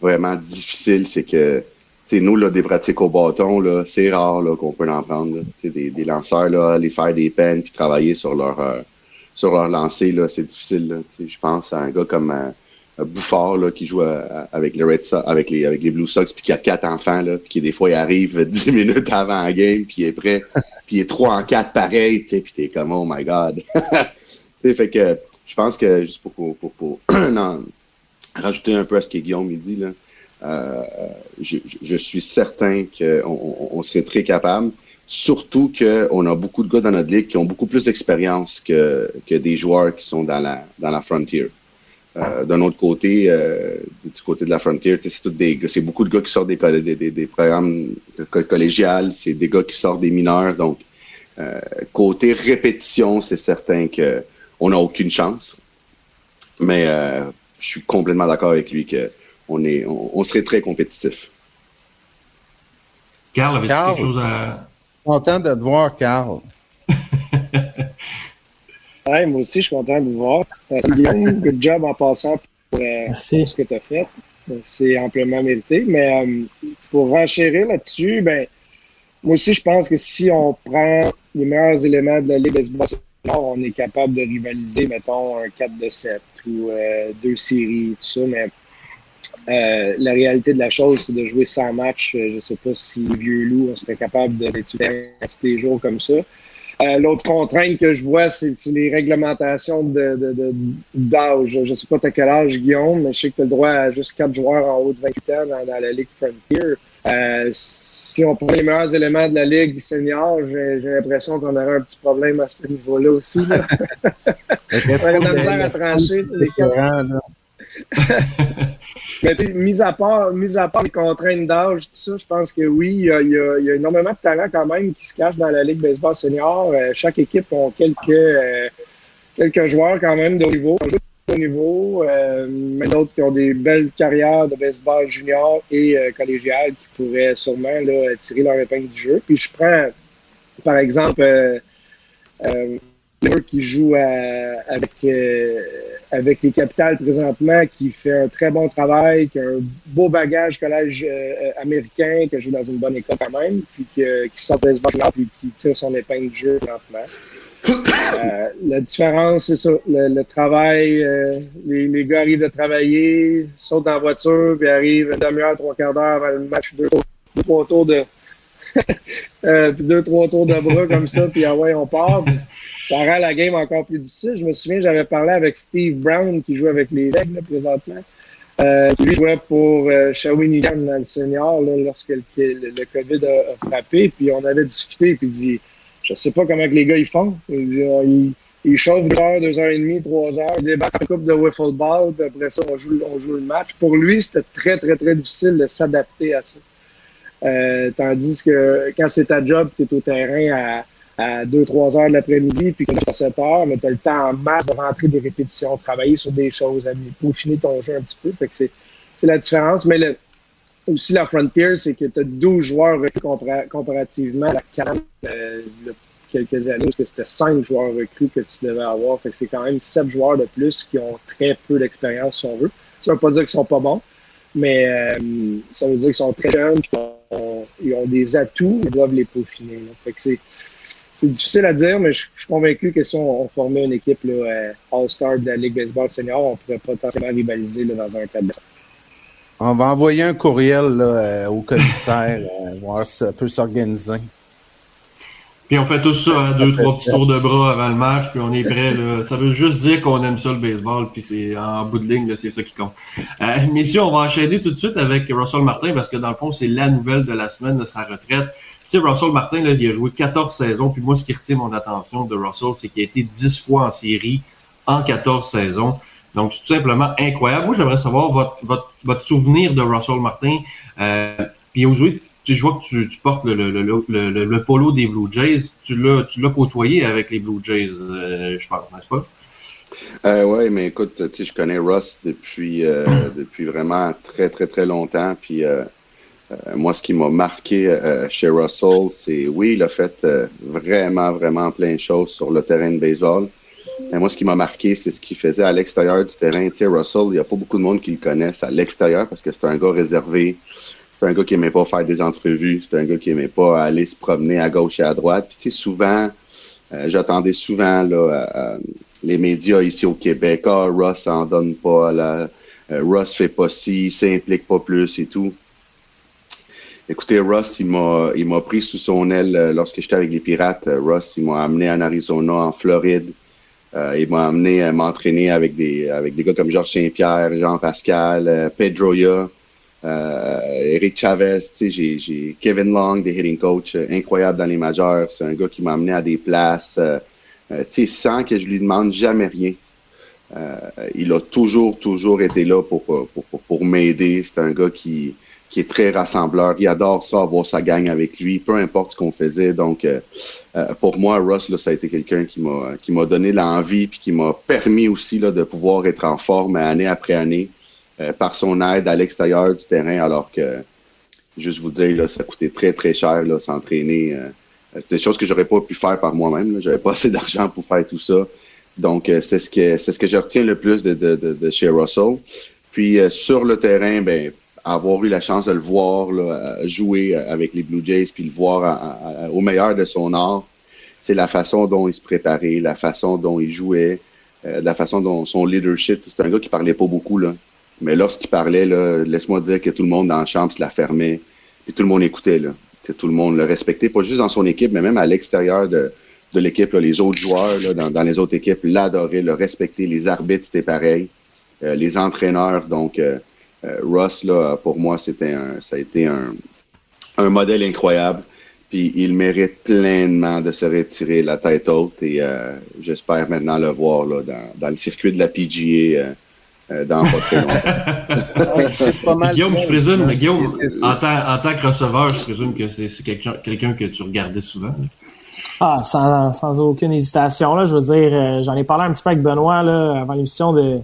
[SPEAKER 4] vraiment difficile, c'est que tu sais, nous, là, des pratiques au bâton, là, c'est rare là, qu'on peut en prendre. là. Des, des lanceurs, là, aller faire des peines puis travailler sur leur euh, sur leur lancer, là, c'est difficile. Je pense à un gars comme euh, Bouffard là, qui joue à- avec les Red avec les avec les Blue Sox, puis qui a quatre enfants, là, puis qui des fois il arrive (laughs) dix minutes avant la game, puis il est prêt, (laughs) puis il est trois en quatre pareil, puis t'es comme oh my god. (laughs) Fait que je pense que juste pour pour, pour, pour (clears throat) non, rajouter un peu à ce que Guillaume il dit là, euh, je, je- suis certain qu'on on, serait très capable. Surtout qu'on a beaucoup de gars dans notre ligue qui ont beaucoup plus d'expérience que, que des joueurs qui sont dans la, dans la frontier. Euh, D'un autre côté, euh, du côté de la frontier, c'est des c'est beaucoup de gars qui sortent des, des, des, des programmes co- collégiales, c'est des gars qui sortent des mineurs, donc Euh, côté répétition, c'est certain que on n'a aucune chance. Mais euh, je suis complètement d'accord avec lui que on, est, on, serait très compétitif.
[SPEAKER 2] Carl, avait quelque chose à.
[SPEAKER 1] Content de te voir, Carl. (laughs)
[SPEAKER 5] moi aussi, je suis content de te voir. Good job en passant pour, ce que tu as fait. C'est amplement mérité. Mais pour renchérir là-dessus, ben, moi aussi, je pense que si on prend les meilleurs éléments de la Ligue baseball, on est capable de rivaliser, mettons, un 4 de 7 ou euh, deux séries, tout ça. Mais euh, la réalité de la chose, c'est de jouer 100 matchs. Euh, je ne sais pas si vieux loup, on serait capable de tous les jours comme ça. L'autre contrainte que je vois, c'est les réglementations d'âge. De, je ne sais pas à quel âge, Guillaume, mais je sais que tu as le droit à juste quatre joueurs en haut de 28 ans dans, dans la Ligue Frontier. Euh, si on prend les meilleurs éléments de la Ligue senior, j'ai l'impression qu'on aurait un petit problème à ce niveau-là aussi. Là. (laughs) on aurait de la misère à trancher sur les quatre. Mais mis à part, mis à part les contraintes d'âge, tout ça, je pense que oui, il y, a, il, y a, énormément de talent quand même qui se cachent dans la Ligue baseball senior. Euh, chaque équipe a quelques, euh, quelques joueurs quand même de haut niveau niveau, euh, mais d'autres qui ont des belles carrières de baseball junior et euh, collégial qui pourraient sûrement là, tirer leur épingle du jeu. Puis je prends, par exemple, euh qui joue avec, avec les capitales présentement, qui fait un très bon travail, qui a un beau bagage collège américain, qui joue dans une bonne école quand même, puis qui, qui sort de baseball junior, puis qui tire son épingle du jeu lentement. Euh, la différence, c'est ça. Le, travail, euh, les, les, gars arrivent de travailler, sautent dans la voiture, puis arrivent une demi-heure, trois quarts d'heure avant le match, deux, trois de. (laughs) euh, puis deux, trois tours de bras comme ça, puis ah ouais, on part. ça rend la game encore plus difficile. Je me souviens, j'avais parlé avec Steve Brown, qui joue avec les Aigles présentement. Euh, lui jouait pour euh, Shawinigan dans le senior là, lorsque le, COVID a, frappé. Puis on avait discuté, puis il dit je sais pas comment que les gars ils font. Ils, ils chauffent deux heures, deux heures et demie, trois heures, ils débarquent en coupe de wiffle ball, puis après ça, on joue, on joue le match. Pour lui, c'était très, très, très difficile de s'adapter à ça. Euh, tandis que quand c'est ta job, tu es au terrain à, à 2-3 heures de l'après-midi, puis que tu à 7 heures, mais tu as le temps en masse de rentrer des répétitions, travailler sur des choses, peaufiner ton jeu un petit peu. Fait que c'est la différence. Mais le, aussi, la Frontier, c'est que tu as 12 joueurs recrutés comparativement à la 40 euh, quelques années, parce que c'était 5 joueurs recrues que tu devais avoir. Fait que c'est quand même 7 joueurs de plus qui ont très peu d'expérience, si on veut. Ça veut pas dire qu'ils sont pas bons, mais euh, ça veut dire qu'ils sont très jeunes, ils ont des atouts, ils doivent les peaufiner. C'est difficile à dire, mais je, suis convaincu que si on, formait une équipe euh, All-Star de la Ligue Baseball Senior, on pourrait potentiellement rivaliser là, dans un cadre
[SPEAKER 1] on va envoyer un courriel là, euh, au commissaire, euh, voir si ça peut s'organiser.
[SPEAKER 2] Puis on fait tout ça, hein, deux, trois petits tours de bras avant le match, puis on est prêt. Là. Ça veut juste dire qu'on aime ça le baseball, puis c'est en bout de ligne, c'est ça qui compte. Euh, messieurs, on va enchaîner tout de suite avec Russell Martin, parce que dans le fond, c'est la nouvelle de la semaine de sa retraite. Tu sais, Russell Martin, là, il a joué 14 saisons, puis moi, ce qui retient mon attention de Russell, c'est qu'il a été 10 fois en série en 14 saisons. Donc, c'est tout simplement incroyable. Moi, j'aimerais savoir votre, votre, votre, souvenir de Russell Martin. Euh, je vois que tu, tu portes le, le, le, le, polo des Blue Jays. Tu l'as, tu l'as côtoyé avec les Blue Jays, euh, je pense, n'est-ce pas?
[SPEAKER 4] Euh, oui, mais écoute, tu sais, je connais Russ depuis, euh, depuis vraiment très, très, très longtemps. Puis moi, ce qui m'a marqué chez Russell, c'est oui, il a fait vraiment, vraiment plein de choses sur le terrain de baseball. Mais moi, ce qui m'a marqué, c'est ce qu'il faisait à l'extérieur du terrain. Tu sais, Russell, il n'y a pas beaucoup de monde qui le connaissent à l'extérieur parce que c'est un gars réservé. C'est un gars qui aimait pas faire des entrevues. C'est un gars qui aimait pas aller se promener à gauche et à droite. Puis, tu sais, souvent, euh, j'attendais souvent là, les médias ici au Québec. Ah, Russ en donne pas. Là, euh, Russ fait pas ci, s'implique pas plus et tout. Écoutez, Russ, il m'a, il m'a pris sous son aile euh, lorsque j'étais avec les Pirates. Russ, il m'a amené en Arizona, en Floride. Euh, il m'a amené à m'entraîner avec des avec des gars comme Georges Saint-Pierre, Jean Pascal, euh, Pedroia, euh, Eric Chavez, j'ai, Kevin Long, des hitting coach euh, incroyable dans les majeurs. C'est un gars qui m'a amené à des places, euh, sans que je lui demande jamais rien. il a toujours toujours été là pour pour, pour, m'aider. C'est un gars qui qui est très rassembleur. Il adore ça, avoir sa gang avec lui, peu importe ce qu'on faisait. Donc, euh, euh, pour moi, Russ, là, ça a été quelqu'un qui m'a qui m'a donné l'envie puis qui m'a permis aussi là, de pouvoir être en forme année après année euh, par son aide à l'extérieur du terrain, alors que, juste vous dire, là, ça coûtait très, très cher là, s'entraîner. des choses que j'aurais pas pu faire par moi-même. J'avais pas (laughs) assez d'argent pour faire tout ça. Donc, c'est ce que c'est ce que je retiens le plus de, de, de, de chez Russell. Puis sur le terrain, ben avoir eu la chance de le voir jouer avec les Blue Jays, puis le voir au meilleur de son art, c'est la façon dont il se préparait, la façon dont il jouait, euh, la façon dont son leadership. C'est un gars qui parlait pas beaucoup, là. Mais lorsqu'il parlait, laisse-moi dire que tout le monde dans la chambre se la fermait, puis tout le monde écoutait, là. Tout le monde le respectait, pas juste dans son équipe, mais même à l'extérieur de, de l'équipe. Les autres joueurs là, dans, dans les autres équipes l'adoraient, le respectaient. Les arbitres, c'était pareil. Euh, les entraîneurs, donc... Euh, euh, Ross, là, pour moi, c'était un, ça a été un, un modèle incroyable. Puis il mérite pleinement de se retirer la tête haute et euh, j'espère maintenant le voir là, dans, dans le circuit de la PGA euh, dans pas très longtemps. (laughs)
[SPEAKER 2] Guillaume, je présume, Guillaume, en tant, en tant que receveur, je présume que c'est, quelqu'un, que tu regardais souvent.
[SPEAKER 3] Ah, sans, sans aucune hésitation. Là, je veux dire, euh, j'en ai parlé un petit peu avec Benoît là, avant l'émission de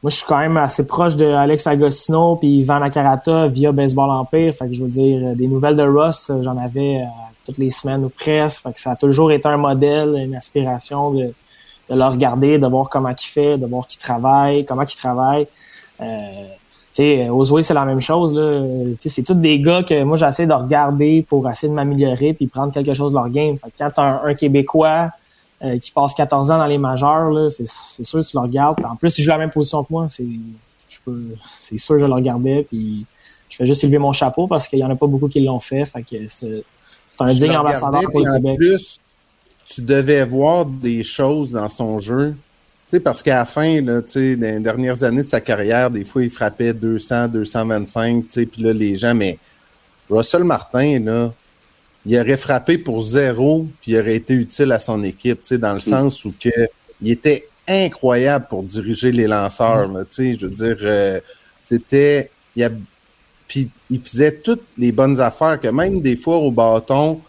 [SPEAKER 3] moi, je suis quand même assez proche de Alex Agostino puis Ivan Nakarata via Baseball Empire. Fait que je veux dire, des nouvelles de Ross, j'en avais euh, toutes les semaines ou presque. Fait que ça a toujours été un modèle, une aspiration de, de le regarder, de voir comment il fait, de voir qu'il travaille, comment il travaille. Euh, tu sais, Osway, c'est la même chose. Là. C'est tous des gars que moi, j'essaie de regarder pour essayer de m'améliorer puis prendre quelque chose de leur game. Fait que quand un, un Québécois euh, qui passe 14 ans dans les majeurs, là, c'est, c'est sûr que tu le regardes. En plus, il joue à la même position que moi. C'est, je peux, c'est sûr que je le regardais. Puis je fais juste élever mon chapeau parce qu'il y en a pas beaucoup qui l'ont fait. Fait que c'est, c'est un digne ambassadeur pour
[SPEAKER 1] puis
[SPEAKER 3] le Québec.
[SPEAKER 1] plus, tu devais voir des choses dans son jeu. Tu sais, parce qu'à la fin, là, tu sais, dans les dernières années de sa carrière, des fois, il frappait 200, 225, tu sais, puis là, les gens, mais Russell Martin, là, il aurait frappé pour zéro, puis il aurait été utile à son équipe, tu sais, dans le sens où que il était incroyable pour diriger les lanceurs, là, sais, je veux dire, euh, c'était, il a, puis il faisait toutes les bonnes affaires, que même des fois au bâton,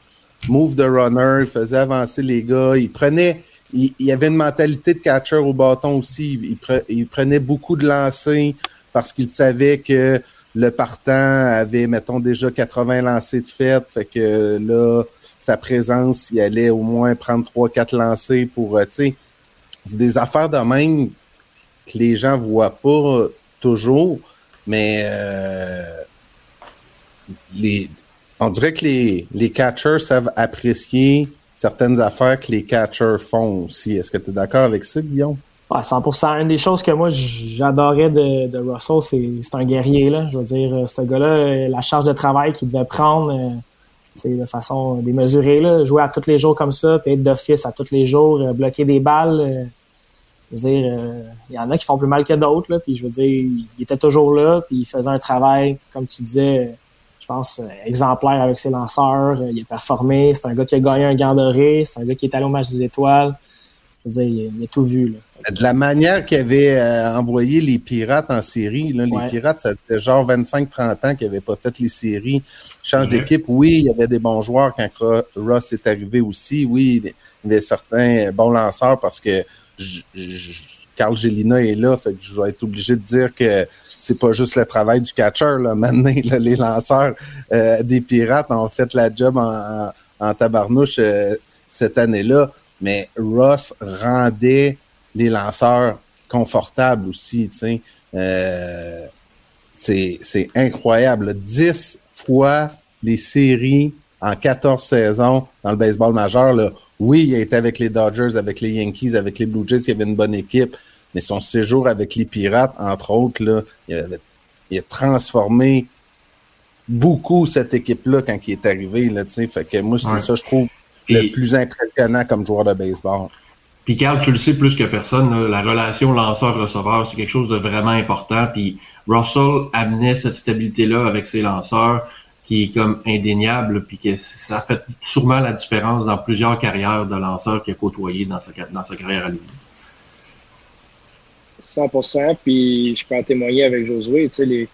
[SPEAKER 1] move the runner, il faisait avancer les gars, il prenait, il, il avait une mentalité de catcher au bâton aussi, il, pre- il prenait beaucoup de lancers parce qu'il savait que le partant avait, mettons, déjà 80 lancers de fait, fait que là, sa présence, il allait au moins prendre 3-4 lancers pour, euh, tu sais, des affaires de même que les gens voient pas toujours, mais euh, les, on dirait que les, les catchers savent apprécier certaines affaires que les catchers font aussi. Est-ce que tu es d'accord avec ça, Guillaume?
[SPEAKER 3] Ouais, 100%. Une des choses que moi j'adorais de, de Russell, c'est un guerrier. Là. Je veux dire, euh, ce gars-là, euh, la charge de travail qu'il devait prendre, euh, c'est de façon démesurée. Là. Jouer à tous les jours comme ça, puis être d'office à tous les jours, bloquer des balles. je veux dire, il y en a qui font plus mal que d'autres. Puis je veux dire, il était toujours là, puis il faisait un travail, comme tu disais, pense, euh, exemplaire avec ses lanceurs. Euh, Il a performé. C'est un gars qui a gagné un gant doré. C'est un gars qui est allé au match des étoiles. Je veux dire, il a, il a tout vu. Là.
[SPEAKER 1] De la manière qu'il avait euh, envoyé les pirates en série, là,
[SPEAKER 3] Ouais.
[SPEAKER 1] les pirates, ça fait genre 25-30 ans qu'ils n'avaient pas fait les séries. Change
[SPEAKER 2] Ouais.
[SPEAKER 1] d'équipe. Oui, il y avait des bons joueurs quand Ro- Ross est arrivé aussi. Oui, il y avait certains bons lanceurs parce que j- j- Carl Gelina est là, fait que je vais être obligé de dire que c'est pas juste le travail du catcher. Là. (laughs) Maintenant, les lanceurs euh, des pirates ont fait la job en, en, tabarnouche euh, cette année-là. Mais Ross rendait les lanceurs confortables aussi, tu sais. Euh, c'est, incroyable. 10 fois les séries en 14 saisons dans le baseball majeur. Là. Oui, il a été avec les Dodgers, avec les Yankees, avec les Blue Jays, il y avait une bonne équipe. Mais son séjour avec les Pirates, entre autres, là, il, avait- il a transformé beaucoup cette équipe-là quand il est arrivé. Là, fait que moi, c'est
[SPEAKER 2] Ouais.
[SPEAKER 1] ça, je trouve,
[SPEAKER 2] Puis-
[SPEAKER 1] le plus impressionnant comme joueur de baseball.
[SPEAKER 2] Puis Carl, tu le sais plus que personne, là, la relation lanceur-receveur, c'est quelque chose de vraiment important. Puis Russell amenait cette stabilité-là avec ses lanceurs qui est comme indéniable, puis que ça fait sûrement la différence dans plusieurs carrières de lanceurs qu'il a côtoyé dans sa, dans sa carrière à lui.
[SPEAKER 5] 100% Puis je peux en témoigner avec Josué. Tu sais, les,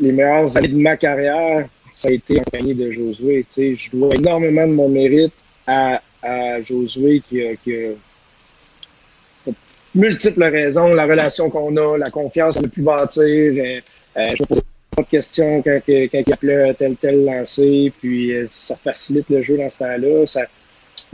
[SPEAKER 5] les meilleures années de ma carrière, ça a été en compagnie de Josué. Tu sais, je dois énormément de mon mérite à, à Josué qui a, qui multiples raisons, la relation qu'on a, la confiance qu'on a pu bâtir. Euh, euh, je pose pas de questions quand, quand il appelait tel tel lancé, puis euh, ça facilite le jeu dans ce temps-là.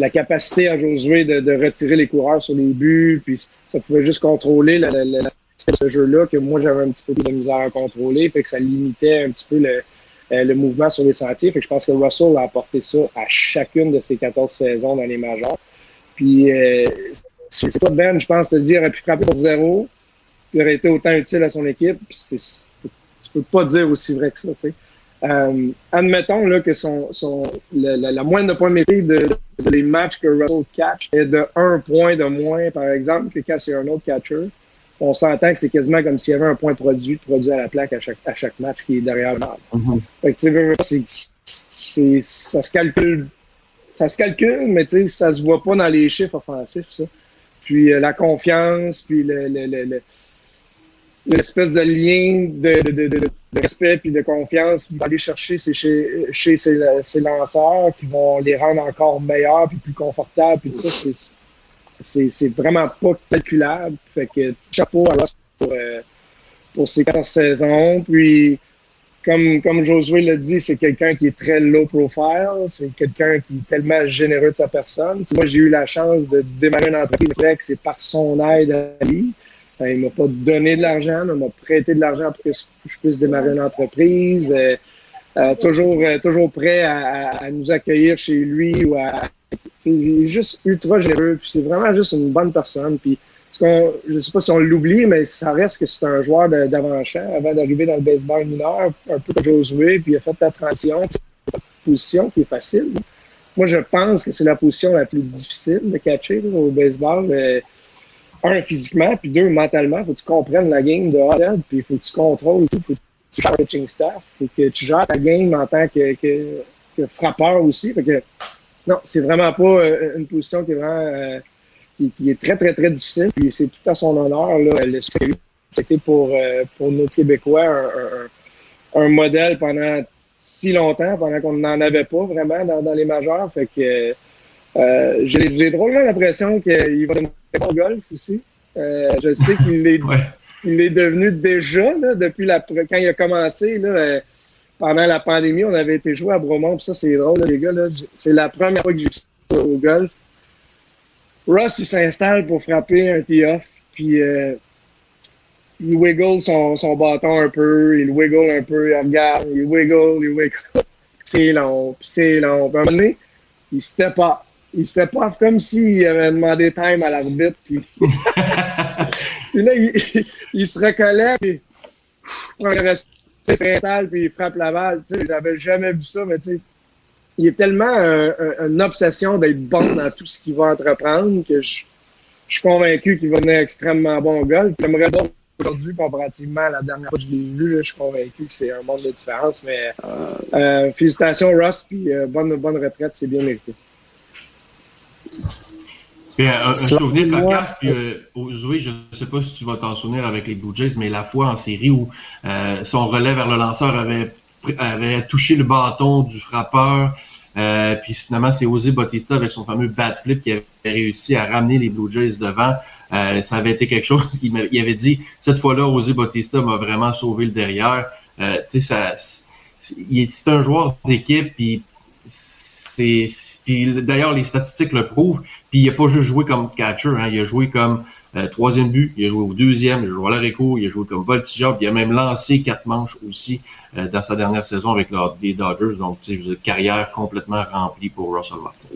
[SPEAKER 5] La capacité à Josué de, retirer les coureurs sur les buts, puis ça pouvait juste contrôler la, ce jeu-là que moi j'avais un petit peu plus de misère à contrôler, fait que ça limitait un petit peu le, euh, le mouvement sur les sentiers. Fait que je pense que Russell a apporté ça à chacune de ses 14 saisons dans les majors. Puis euh, c'est pas Ben, je pense, de dire, aurait pu frapper pour zéro, puis aurait été autant utile à son équipe. Puis tu peux pas dire aussi vrai que ça, tu sais. Euh, admettons là, que son, son, le- la, la moyenne de points métiers de, de les matchs que Russell catch est de un point de moins, par exemple, que quand c'est un autre catcher. On s'entend que c'est quasiment comme s'il y avait un point produit, produit à la plaque à chaque, à chaque match qui est derrière le c'est, c'est, ça se calcule, ça se calcule, mais tu sais, ça se voit pas dans les chiffres offensifs, ça. Puis euh, la confiance, puis le, le, le, le- l'espèce de lien de, de, de, de- respect puis de confiance qu'il va aller chercher chez, chez ses lanceurs qui vont les rendre encore meilleurs puis plus confortables puis ça c'est c'est, c'est vraiment pas calculable fait que chapeau à Ross pour, euh, pour ses 14 saisons puis comme, comme Josué l'a dit, c'est quelqu'un qui est très low profile. C'est quelqu'un qui est tellement généreux de sa personne. Moi, j'ai eu la chance de démarrer une entreprise avec, c'est par son aide à lui. Il m'a pas donné de l'argent, il m'a prêté de l'argent pour que je puisse démarrer une entreprise. Euh, toujours, euh, toujours prêt à, nous accueillir chez lui ou à. Il est juste ultra généreux. Puis c'est vraiment juste une bonne personne. Puis je ne sais pas si on l'oublie, mais ça reste que c'est un joueur d'avant-champ avant d'arriver dans le baseball mineur, un peu comme Josué, puis il a fait la transition. C'est une position qui est facile. Moi, je pense que c'est la position la plus difficile de catcher au baseball. Un, physiquement, puis deux, mentalement. Faut que tu comprennes la game de A à Z, puis faut que tu contrôles tout. faut que tu gères le pitching staff. Faut que tu gères ta game en tant que, que, que frappeur aussi. Fait que, non, c'est vraiment pas euh, une position qui est vraiment euh, qui, est très, très, très difficile. Puis c'est tout à son honneur. Là, le succès. C'était pour, euh, pour nos Québécois un, un- un modèle pendant si longtemps, pendant qu'on n'en avait pas vraiment dans, dans les majeurs. Fait que euh, j'ai drôlement l'impression qu'il va donner au golf aussi. Euh, je sais qu'il est, (laughs) il est devenu déjà, là, depuis la, quand il a commencé, là, euh, pendant la pandémie, on avait été jouer à Bromont, puis ça, c'est drôle, là, les gars. là. C'est la première fois que j'ai vu au golf. Ross, il s'installe pour frapper un tee-off, puis euh, il wiggle son, son bâton un peu, il wiggle un peu, il regarde, il wiggle, il wiggle. (laughs) C'est long, c'est long. Puis à un moment donné, il step up. Il step up comme s'il avait demandé time à l'arbitre, puis... (laughs) puis là, il, il se recollecte, puis il s'installe, puis il frappe la balle. Tu sais, j'avais jamais vu ça, mais tu sais, il est tellement un- un- une obsession d'être bon dans tout ce qu'il va entreprendre que je, je suis convaincu qu'il va devenir extrêmement bon au golf. J'aimerais voir aujourd'hui, comparativement à la dernière fois que je l'ai vu, là, je suis convaincu que c'est un monde de différence. Mais euh, félicitations, Ross, puis euh, bonne, bonne retraite, c'est bien mérité.
[SPEAKER 2] Puis, euh, un, un souvenir cocasse, puis euh, Zoé, je ne sais pas si tu vas t'en souvenir avec les Blue Jays, mais la fois en série où euh, son relais vers le lanceur avait, touché le bâton du frappeur, euh, puis finalement c'est José Bautista avec son fameux bat flip qui avait réussi à ramener les Blue Jays devant. Euh, ça avait été quelque chose. (laughs) Il, m'a- il avait dit cette fois-là, José Bautista m'a vraiment sauvé le derrière. Euh, tu sais, ça, c'est un joueur d'équipe, puis c'est d'ailleurs les statistiques le prouvent. Puis il a pas juste joué comme catcher, hein, il a joué comme euh, troisième but, il a joué au deuxième, il a joué à l'arrière-cour, il a joué comme voltigeur, puis il a même lancé quatre manches aussi euh, dans sa dernière saison avec le- les Dodgers. Donc, tu sais, dire, carrière complètement remplie pour Russell Martin.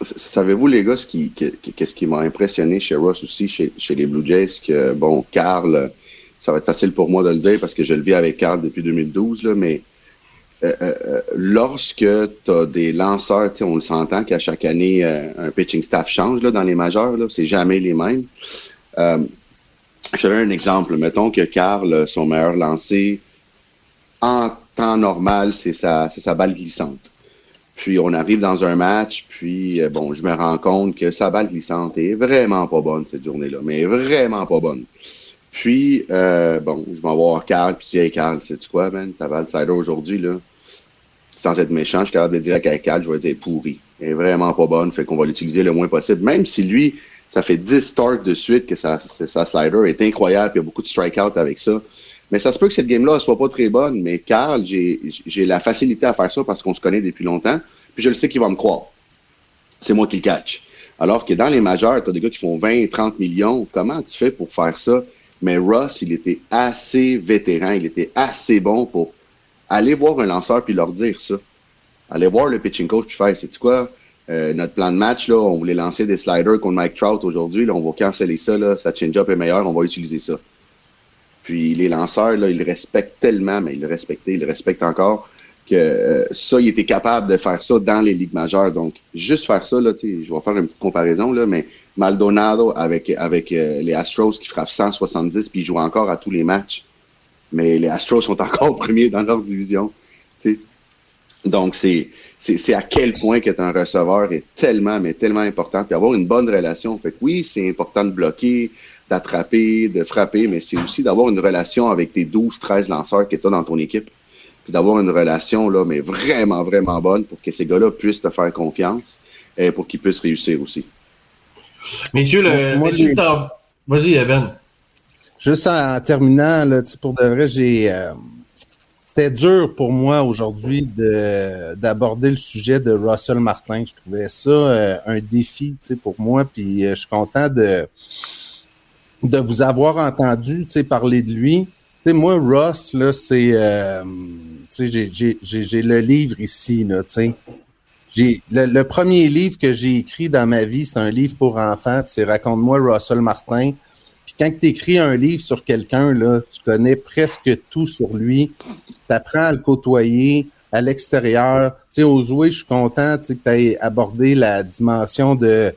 [SPEAKER 4] Savez-vous, les gars, ce qui, que- que- qu'est-ce qui m'a impressionné chez Ross aussi, chez, chez les Blue Jays, que, bon, Carl, ça va être facile pour moi de le dire parce que je le vis avec Carl depuis 2012, là, mais euh, euh, euh, lorsque tu as des lanceurs, on le s'entend qu'à chaque année, un pitching staff change là, dans les majeurs, c'est jamais les mêmes. Euh, je te donne un exemple. Mettons que Carl, son meilleur lancé, en temps normal, c'est sa, sa balle glissante. Puis on arrive dans un match, puis bon, je me rends compte que sa balle glissante est vraiment pas bonne cette journée-là, mais vraiment pas bonne. Puis, bon, je vais voir Carl, puis hey, Carl, sais-tu quoi, man? T'avais le cider aujourd'hui, là. Sans être méchant, je suis capable de dire à je vais dire pourri. Elle est vraiment pas bonne, fait qu'on va l'utiliser le moins possible. Même si lui, ça fait 10 starts de suite que sa, sa slider est incroyable, puis il y a beaucoup de strikeouts avec ça. Mais ça se peut que cette game-là soit pas très bonne, mais Carl, j'ai la facilité à faire ça parce qu'on se connaît depuis longtemps, puis je le sais qu'il va me croire. C'est moi qui le catch. Alors que dans les majeurs, tu as des gars qui font 20, 30 millions. Comment tu fais pour faire ça? Mais Russ, il était assez vétéran, il était assez bon pour aller voir un lanceur puis leur dire ça. Aller voir le pitching coach puis faire, c'est quoi? Euh, notre plan de match, là, on voulait lancer des sliders contre Mike Trout aujourd'hui. Là, on va canceller ça. Là, sa change-up est meilleur, on va utiliser ça. Puis les lanceurs, là, ils le respectent tellement, mais ils le ils le respectent encore, que euh, ça, il était capable de faire ça dans les ligues majeures. Donc, juste faire ça, là, je vais faire une petite comparaison, là, mais Maldonado avec, avec euh, les Astros qui frappent 170 puis ils jouent encore à tous les matchs. Mais les Astros sont encore (laughs) premiers dans leur division. sais. Donc, c'est, c'est, à quel point que un receveur est tellement, mais tellement important. Puis avoir une bonne relation. Fait que oui, c'est important de bloquer, d'attraper, de frapper, mais c'est aussi d'avoir une relation avec tes 12, 13 lanceurs que tu as dans ton équipe. Puis d'avoir une relation, là, mais vraiment, vraiment bonne pour que ces gars-là puissent te faire confiance et pour qu'ils puissent réussir aussi.
[SPEAKER 2] Messieurs, le, Moi, vas-y, Evan.
[SPEAKER 1] Juste en, terminant, là, pour de vrai, j'ai. Euh, c'était dur pour moi aujourd'hui d'aborder le sujet de Russell Martin. Je trouvais ça euh, un défi pour moi, puis euh, je suis content de, de vous avoir entendu parler de lui. sais, moi, Ross, là, c'est. Euh, j'ai le livre ici, là, sais. Le, le, premier livre que j'ai écrit dans ma vie, c'est un livre pour enfants, Raconte-moi Russell Martin. Puis quand tu écris un livre sur quelqu'un, là, tu connais presque tout sur lui. Tu apprends à le côtoyer à l'extérieur. Tu sais, je suis content que tu aies abordé la dimension de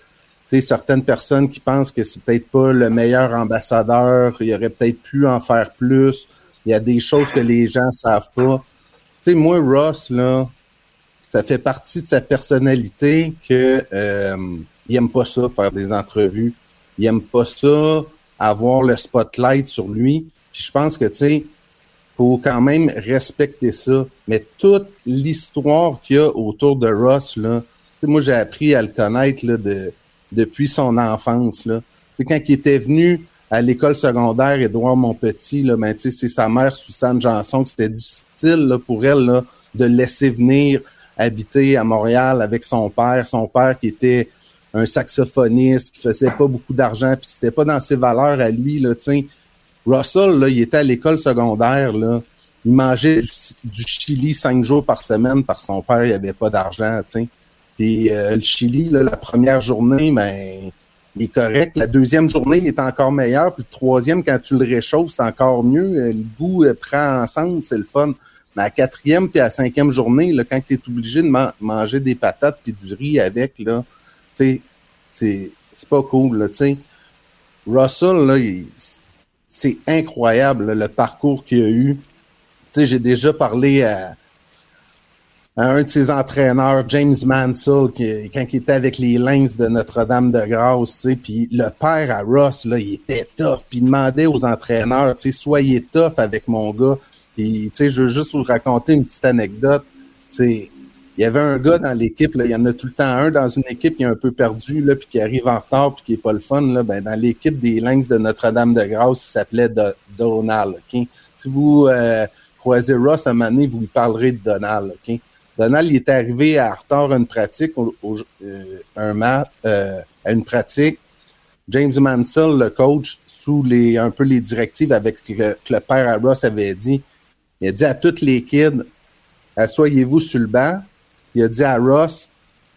[SPEAKER 1] certaines personnes qui pensent que c'est peut-être pas le meilleur ambassadeur, il aurait peut-être pu en faire plus. Il y a des choses que les gens savent pas. Tu sais, moi, Ross, là, ça fait partie de sa personnalité que euh, il aime pas ça, faire des entrevues. Il aime pas ça, avoir le spotlight sur lui. Puis je pense que, tu sais, faut quand même respecter ça. Mais toute l'histoire qu'il y a autour de Ross, là, moi, j'ai appris à le connaître depuis son enfance. Là. quand il était venu à l'école secondaire, Édouard Monpetit, là, ben, c'est sa mère, Suzanne Janson, que c'était difficile là, pour elle là, de laisser venir habiter à Montréal avec son père. Son père qui était un saxophoniste, qui faisait pas beaucoup d'argent, puis c'était pas dans ses valeurs à lui. Là, Russell, là, il était à l'école secondaire, là, il mangeait du, chili cinq jours par semaine par son père, il avait pas d'argent. sais. Puis euh, le Chili, la première journée, ben, il est correct. La deuxième journée, il est encore meilleur. Puis le troisième, quand tu le réchauffes, c'est encore mieux. Euh, le goût euh, prend ensemble, c'est le fun. Mais à la quatrième puis à la cinquième journée, là, quand tu es obligé de manger des patates puis du riz avec, là, tu c'est pas cool, là, tu. Russell, là, c'est incroyable, le parcours qu'il a eu. Tu j'ai déjà parlé à un de ses entraîneurs, James Mansell, qui, quand il était avec les Lynx de Notre-Dame-de-Grâce, tu puis le père à Ross, là, il était tough, puis il demandait aux entraîneurs, tu soyez tough avec mon gars. Puis, tu sais, je veux juste vous raconter une petite anecdote. Tu il y avait un gars dans l'équipe, il y en a tout le temps un dans une équipe qui est un peu perdu, là, puis qui arrive en retard, puis qui est pas le fun, là, ben, dans l'équipe des Lynx de Notre-Dame-de-Grâce, il s'appelait Donald? Si vous euh, croisez Ross un moment donné, vous lui parlerez de Donald, OK? Donald il est arrivé à retard à une pratique, euh, euh, à une pratique. James Mansell, le coach, sous les un peu les directives avec ce que, le père à Ross avait dit, il a dit à toutes les kids, asseyez-vous sur le banc. Il a dit à Ross,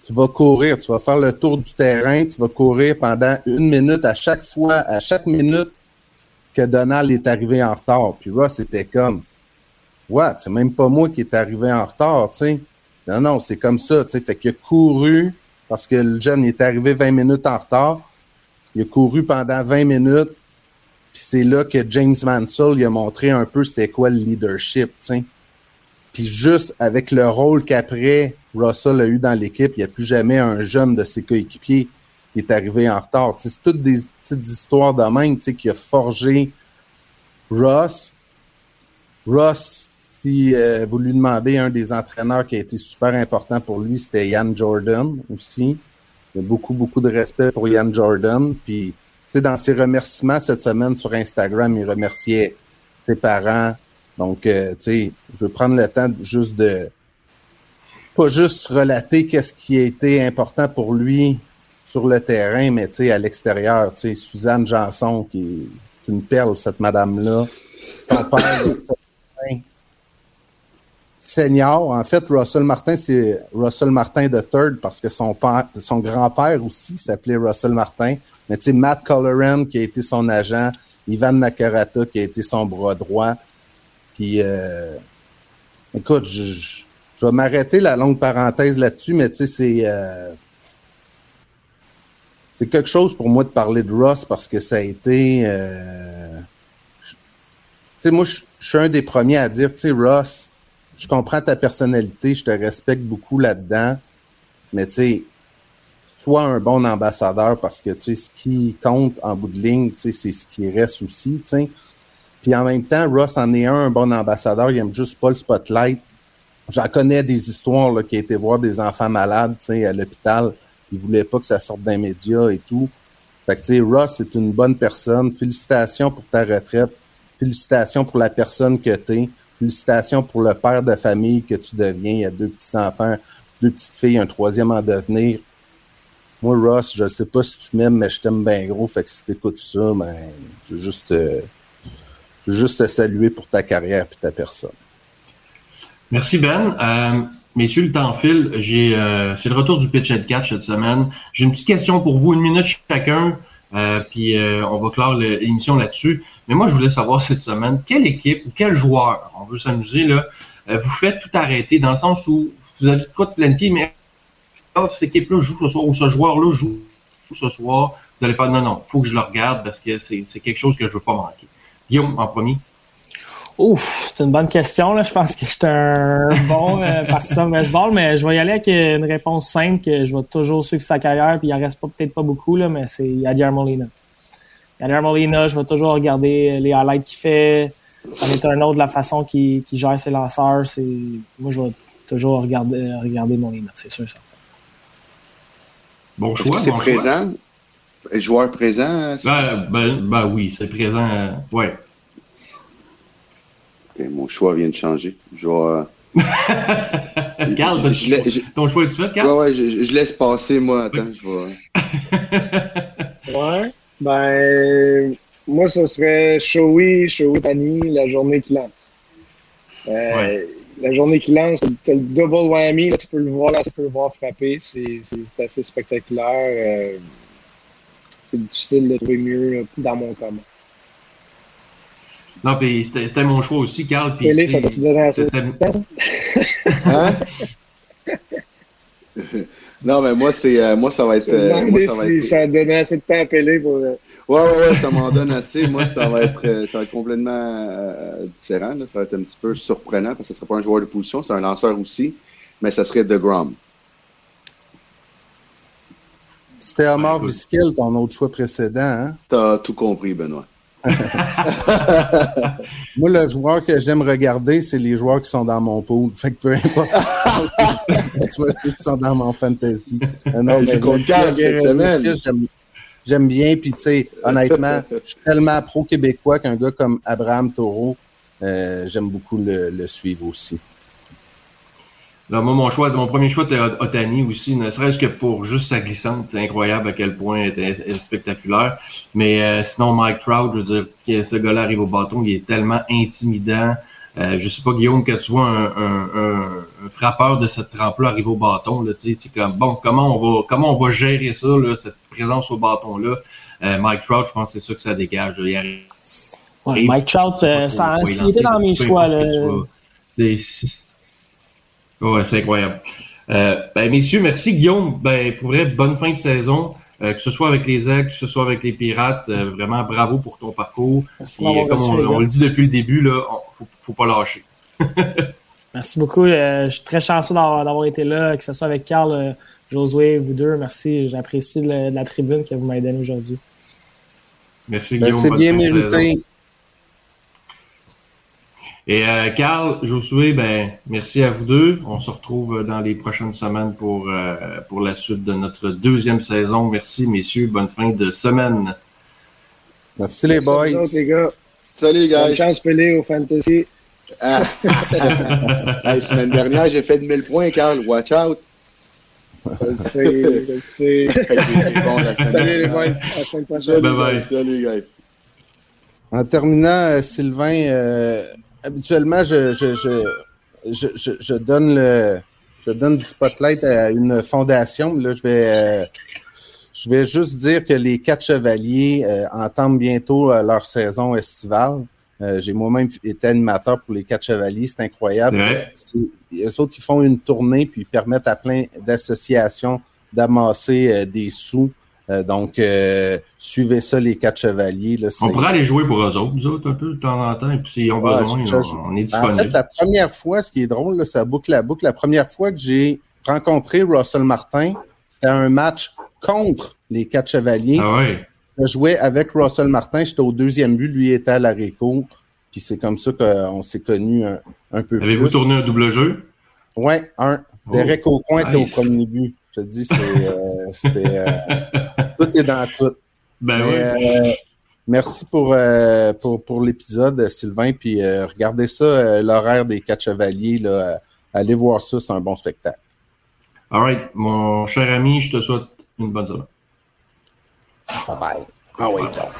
[SPEAKER 1] tu vas courir, tu vas faire le tour du terrain, tu vas courir pendant une minute à chaque fois, à chaque minute que Donald est arrivé en retard. Puis Ross était comme, what, c'est même pas moi qui est arrivé en retard, tu sais. Non, non, c'est comme ça, tu sais. Fait qu'il a couru parce que le jeune est arrivé 20 minutes en retard. Il a couru pendant 20 minutes. Puis c'est là que James Mansell il a montré un peu c'était quoi le leadership, tu sais. Puis juste avec le rôle qu'après Russell a eu dans l'équipe, il n'y a plus jamais un jeune de ses coéquipiers qui est arrivé en retard. c'est toutes des petites histoires de même, qui a forgé Ross, Ross, si euh, vous lui demandez un des entraîneurs qui a été super important pour lui, c'était Ian Jordan aussi. Il y a beaucoup, beaucoup de respect pour Ian Jordan. Puis, tu dans ses remerciements cette semaine sur Instagram, il remerciait ses parents. Donc, euh, tu sais, je veux prendre le temps juste de pas juste relater qu'est-ce qui a été important pour lui sur le terrain, mais tu sais, à l'extérieur, tu sais, Suzanne Janson, qui est une perle, cette madame-là. Son père, (coughs) senior. En fait, Russell Martin, c'est Russell Martin de Third parce que son père, son grand-père aussi s'appelait Russell Martin. Mais tu sais, Matt Colleran qui a été son agent, Ivan Nakarata qui a été son bras droit. Puis, euh, écoute, je, vais m'arrêter la longue parenthèse là-dessus, mais tu sais, c'est euh, c'est quelque chose pour moi de parler de Ross parce que ça a été. Euh, tu sais, moi, je, je suis un des premiers à dire, tu sais, Ross, je comprends ta personnalité, je te respecte beaucoup là-dedans, mais tu sais, sois un bon ambassadeur parce que tu sais, ce qui compte en bout de ligne, tu sais, c'est ce qui reste aussi, tu sais. Puis en même temps, Ross en est un, un bon ambassadeur, il aime juste pas le spotlight. J'en connais des histoires là, qui a été voir des enfants malades, à l'hôpital. Il voulait pas que ça sorte d'un média et tout. Fait que, tu sais, Ross est une bonne personne. Félicitations pour ta retraite. Félicitations pour la personne que tu es. Félicitations pour le père de famille que tu deviens. Il y a deux petits-enfants, deux petites filles, un troisième en devenir. Moi, Ross, je sais pas si tu m'aimes, mais je t'aime bien gros. Fait que si t'écoutes ça, ben, je veux juste, te, juste te saluer pour ta carrière et ta personne.
[SPEAKER 2] Merci Ben. Euh, messieurs, le temps file. J'ai, euh, c'est le retour du pitch and catch cette semaine. J'ai une petite question pour vous, une minute chacun, euh, puis euh, on va clore l'émission là-dessus. Mais moi, je voulais savoir cette semaine, quelle équipe ou quel joueur, on veut s'amuser là, euh, vous faites tout arrêter dans le sens où vous avez quoi de planifier, mais oh, cette équipe-là joue ce soir ou ce joueur-là joue ce soir. Vous allez faire non, non, faut que je le regarde parce que c'est, c'est quelque chose que je veux pas manquer. Guillaume, en premier.
[SPEAKER 3] Ouf, c'est une bonne question. Là. Je pense que je suis un (laughs) bon euh, partisan de baseball, mais je vais y aller avec une réponse simple que je vais toujours suivre sa carrière, puis il en reste pas, peut-être pas beaucoup, là, mais c'est Yadier Molina. Yadier Molina, je vais toujours regarder les highlights qu'il fait. Ça est un autre de la façon qu'il qu gère ses lanceurs. C'est... Moi, je vais toujours regarder, regarder Molina, c'est sûr certain.
[SPEAKER 2] Bon choix.
[SPEAKER 4] C'est
[SPEAKER 2] bon
[SPEAKER 4] présent?
[SPEAKER 2] Choix.
[SPEAKER 4] Joueur présent?
[SPEAKER 2] Ben, ben, ben oui, c'est présent. Euh, ouais.
[SPEAKER 4] Okay, mon choix vient de changer. Je vais. (laughs)
[SPEAKER 2] Carl, je, je, je, ton choix est fait, Carl?
[SPEAKER 4] Ouais, ouais, je, je, laisse passer, moi. Attends, je
[SPEAKER 5] vais. (laughs) ouais. Ben, moi, ce serait Shoei, Shoei Tani, la journée qui lance. Euh, ouais. La journée qui lance, c'est le double whammy. Là, tu peux le voir, là, tu peux le voir frapper. C'est assez spectaculaire. Euh, c'est difficile de trouver mieux là, dans mon comment.
[SPEAKER 2] Non, puis c'était mon choix aussi, Carl. Puis,
[SPEAKER 5] Télé, ça te donner assez
[SPEAKER 4] hein? (laughs) Non, mais moi, c'est euh, moi, ça va être. Euh, moi, ça, va
[SPEAKER 5] si
[SPEAKER 4] être...
[SPEAKER 5] ça donnait assez de temps à Pelé pour. Euh...
[SPEAKER 4] Ouais, ouais, ouais, ça m'en donne assez. Moi, ça va être, euh, ça va être complètement euh, différent. Là. Ça va être un petit peu surprenant parce que ce ne serait pas un joueur de position, c'est un lanceur aussi, mais ça serait De Grom.
[SPEAKER 1] C'était Omar Vizquel, ton autre choix précédent. Hein?
[SPEAKER 4] T'as tout compris, Benoît. (laughs)
[SPEAKER 1] Moi, le joueur que j'aime regarder, c'est les joueurs qui sont dans mon pool. Fait que peu importe ce qui se passe, (laughs) soit ceux qui sont dans mon fantasy.
[SPEAKER 4] Non, mais cette semaine.
[SPEAKER 1] J'aime bien, puis tu sais, honnêtement, (laughs) je suis tellement pro-québécois qu'un gars comme Abraham Taureau, euh, j'aime beaucoup le, le, suivre aussi.
[SPEAKER 2] Moi, mon choix, mon premier choix était Otani aussi, ne serait-ce que pour juste sa glissante. C'est incroyable à quel point elle est spectaculaire. Mais euh, sinon, Mike Trout, je veux dire, que ce gars-là arrive au bâton, il est tellement intimidant. Euh, je sais pas, Guillaume, que tu vois un, un, un, un frappeur de cette trempe-là arriver au bâton, là, tu sais, c'est comme, bon, comment on va, comment on va gérer ça, là, cette présence au bâton-là? Euh, Mike Trout, je pense que c'est ça que ça dégage. Il arrive,
[SPEAKER 3] ouais, Mike Trout, euh, ça, était dans mes choix, là.
[SPEAKER 2] C'est, Ouais, c'est incroyable. Euh, ben, messieurs, merci Guillaume. Ben, pour vrai, bonne fin de saison. Euh, que ce soit avec les Aigles, que ce soit avec les Pirates, euh, vraiment bravo pour ton parcours.
[SPEAKER 3] Merci
[SPEAKER 2] Et, comme on, on, le dit depuis le début, là, faut, faut pas lâcher. (laughs)
[SPEAKER 3] merci beaucoup. je suis très chanceux d'avoir été là, que ce soit avec Carl, Josué, vous deux. Merci. J'apprécie la, la, tribune que vous m'avez donnée aujourd'hui.
[SPEAKER 2] Merci
[SPEAKER 1] ben,
[SPEAKER 2] Guillaume.
[SPEAKER 1] C'est bien mérité.
[SPEAKER 2] Et euh, Carl, Josué, ben merci à vous deux. On se retrouve dans les prochaines semaines pour, euh, pour la suite de notre deuxième saison. Merci, messieurs. Bonne fin de semaine.
[SPEAKER 1] Merci les boys.
[SPEAKER 5] Autres, les gars.
[SPEAKER 4] Salut,
[SPEAKER 5] Bonne
[SPEAKER 4] guys.
[SPEAKER 5] chance, Pelé, au fantasy.
[SPEAKER 4] Ah. (laughs) Hey, semaine dernière, j'ai fait de 1000 points, Carl. Watch out.
[SPEAKER 5] Je le sais, je le sais. (laughs)
[SPEAKER 4] Bon, la semaine
[SPEAKER 5] Salut les boys, à la semaine prochaine.
[SPEAKER 4] Salut,
[SPEAKER 2] Bye bye.
[SPEAKER 4] guys. Salut, guys.
[SPEAKER 1] En terminant, euh, Sylvain, euh, habituellement, je, je, je, je, donne le, je donne du spotlight à une fondation. Là, je vais, euh, je vais juste dire que les quatre chevaliers euh, entament bientôt euh, leur saison estivale. Euh, J'ai moi-même été animateur pour les quatre chevaliers, c'est incroyable.
[SPEAKER 2] Ouais.
[SPEAKER 1] Eux autres, ils font une tournée puis ils permettent à plein d'associations d'amasser des sous. Euh, donc, euh, suivez ça, les quatre chevaliers. Là,
[SPEAKER 2] On pourrait aller jouer pour eux autres, nous autres, un peu de temps en temps. Et puis s'ils ont
[SPEAKER 1] Ouais,
[SPEAKER 2] besoin,
[SPEAKER 1] je-
[SPEAKER 2] on, est
[SPEAKER 1] En fait,
[SPEAKER 2] disponible.
[SPEAKER 1] la première fois, ce qui est drôle, là, ça boucle la boucle. La première fois que j'ai rencontré Russell Martin, c'était un match contre les quatre chevaliers.
[SPEAKER 2] Ah ouais.
[SPEAKER 1] Je jouais avec Russell Martin, j'étais au deuxième but, lui était à la réco. Puis c'est comme ça qu'on s'est connus un, un peu
[SPEAKER 2] Avez-vous tourné un double jeu?
[SPEAKER 1] Ouais, un.
[SPEAKER 2] Oh,
[SPEAKER 1] Derek Aucoin était au premier but. Je te dis, c'était, euh, c'était, euh, (laughs) tout est dans tout.
[SPEAKER 2] Ben
[SPEAKER 1] Mais,
[SPEAKER 2] oui.
[SPEAKER 1] euh, merci pour, euh, pour, pour l'épisode, Sylvain. Puis euh, regardez ça, euh, l'horaire des quatre chevaliers. Là, euh, allez voir ça, c'est un bon spectacle.
[SPEAKER 2] All right, mon cher ami, je te souhaite une bonne semaine.
[SPEAKER 1] Bye bye. Ah oui, donc.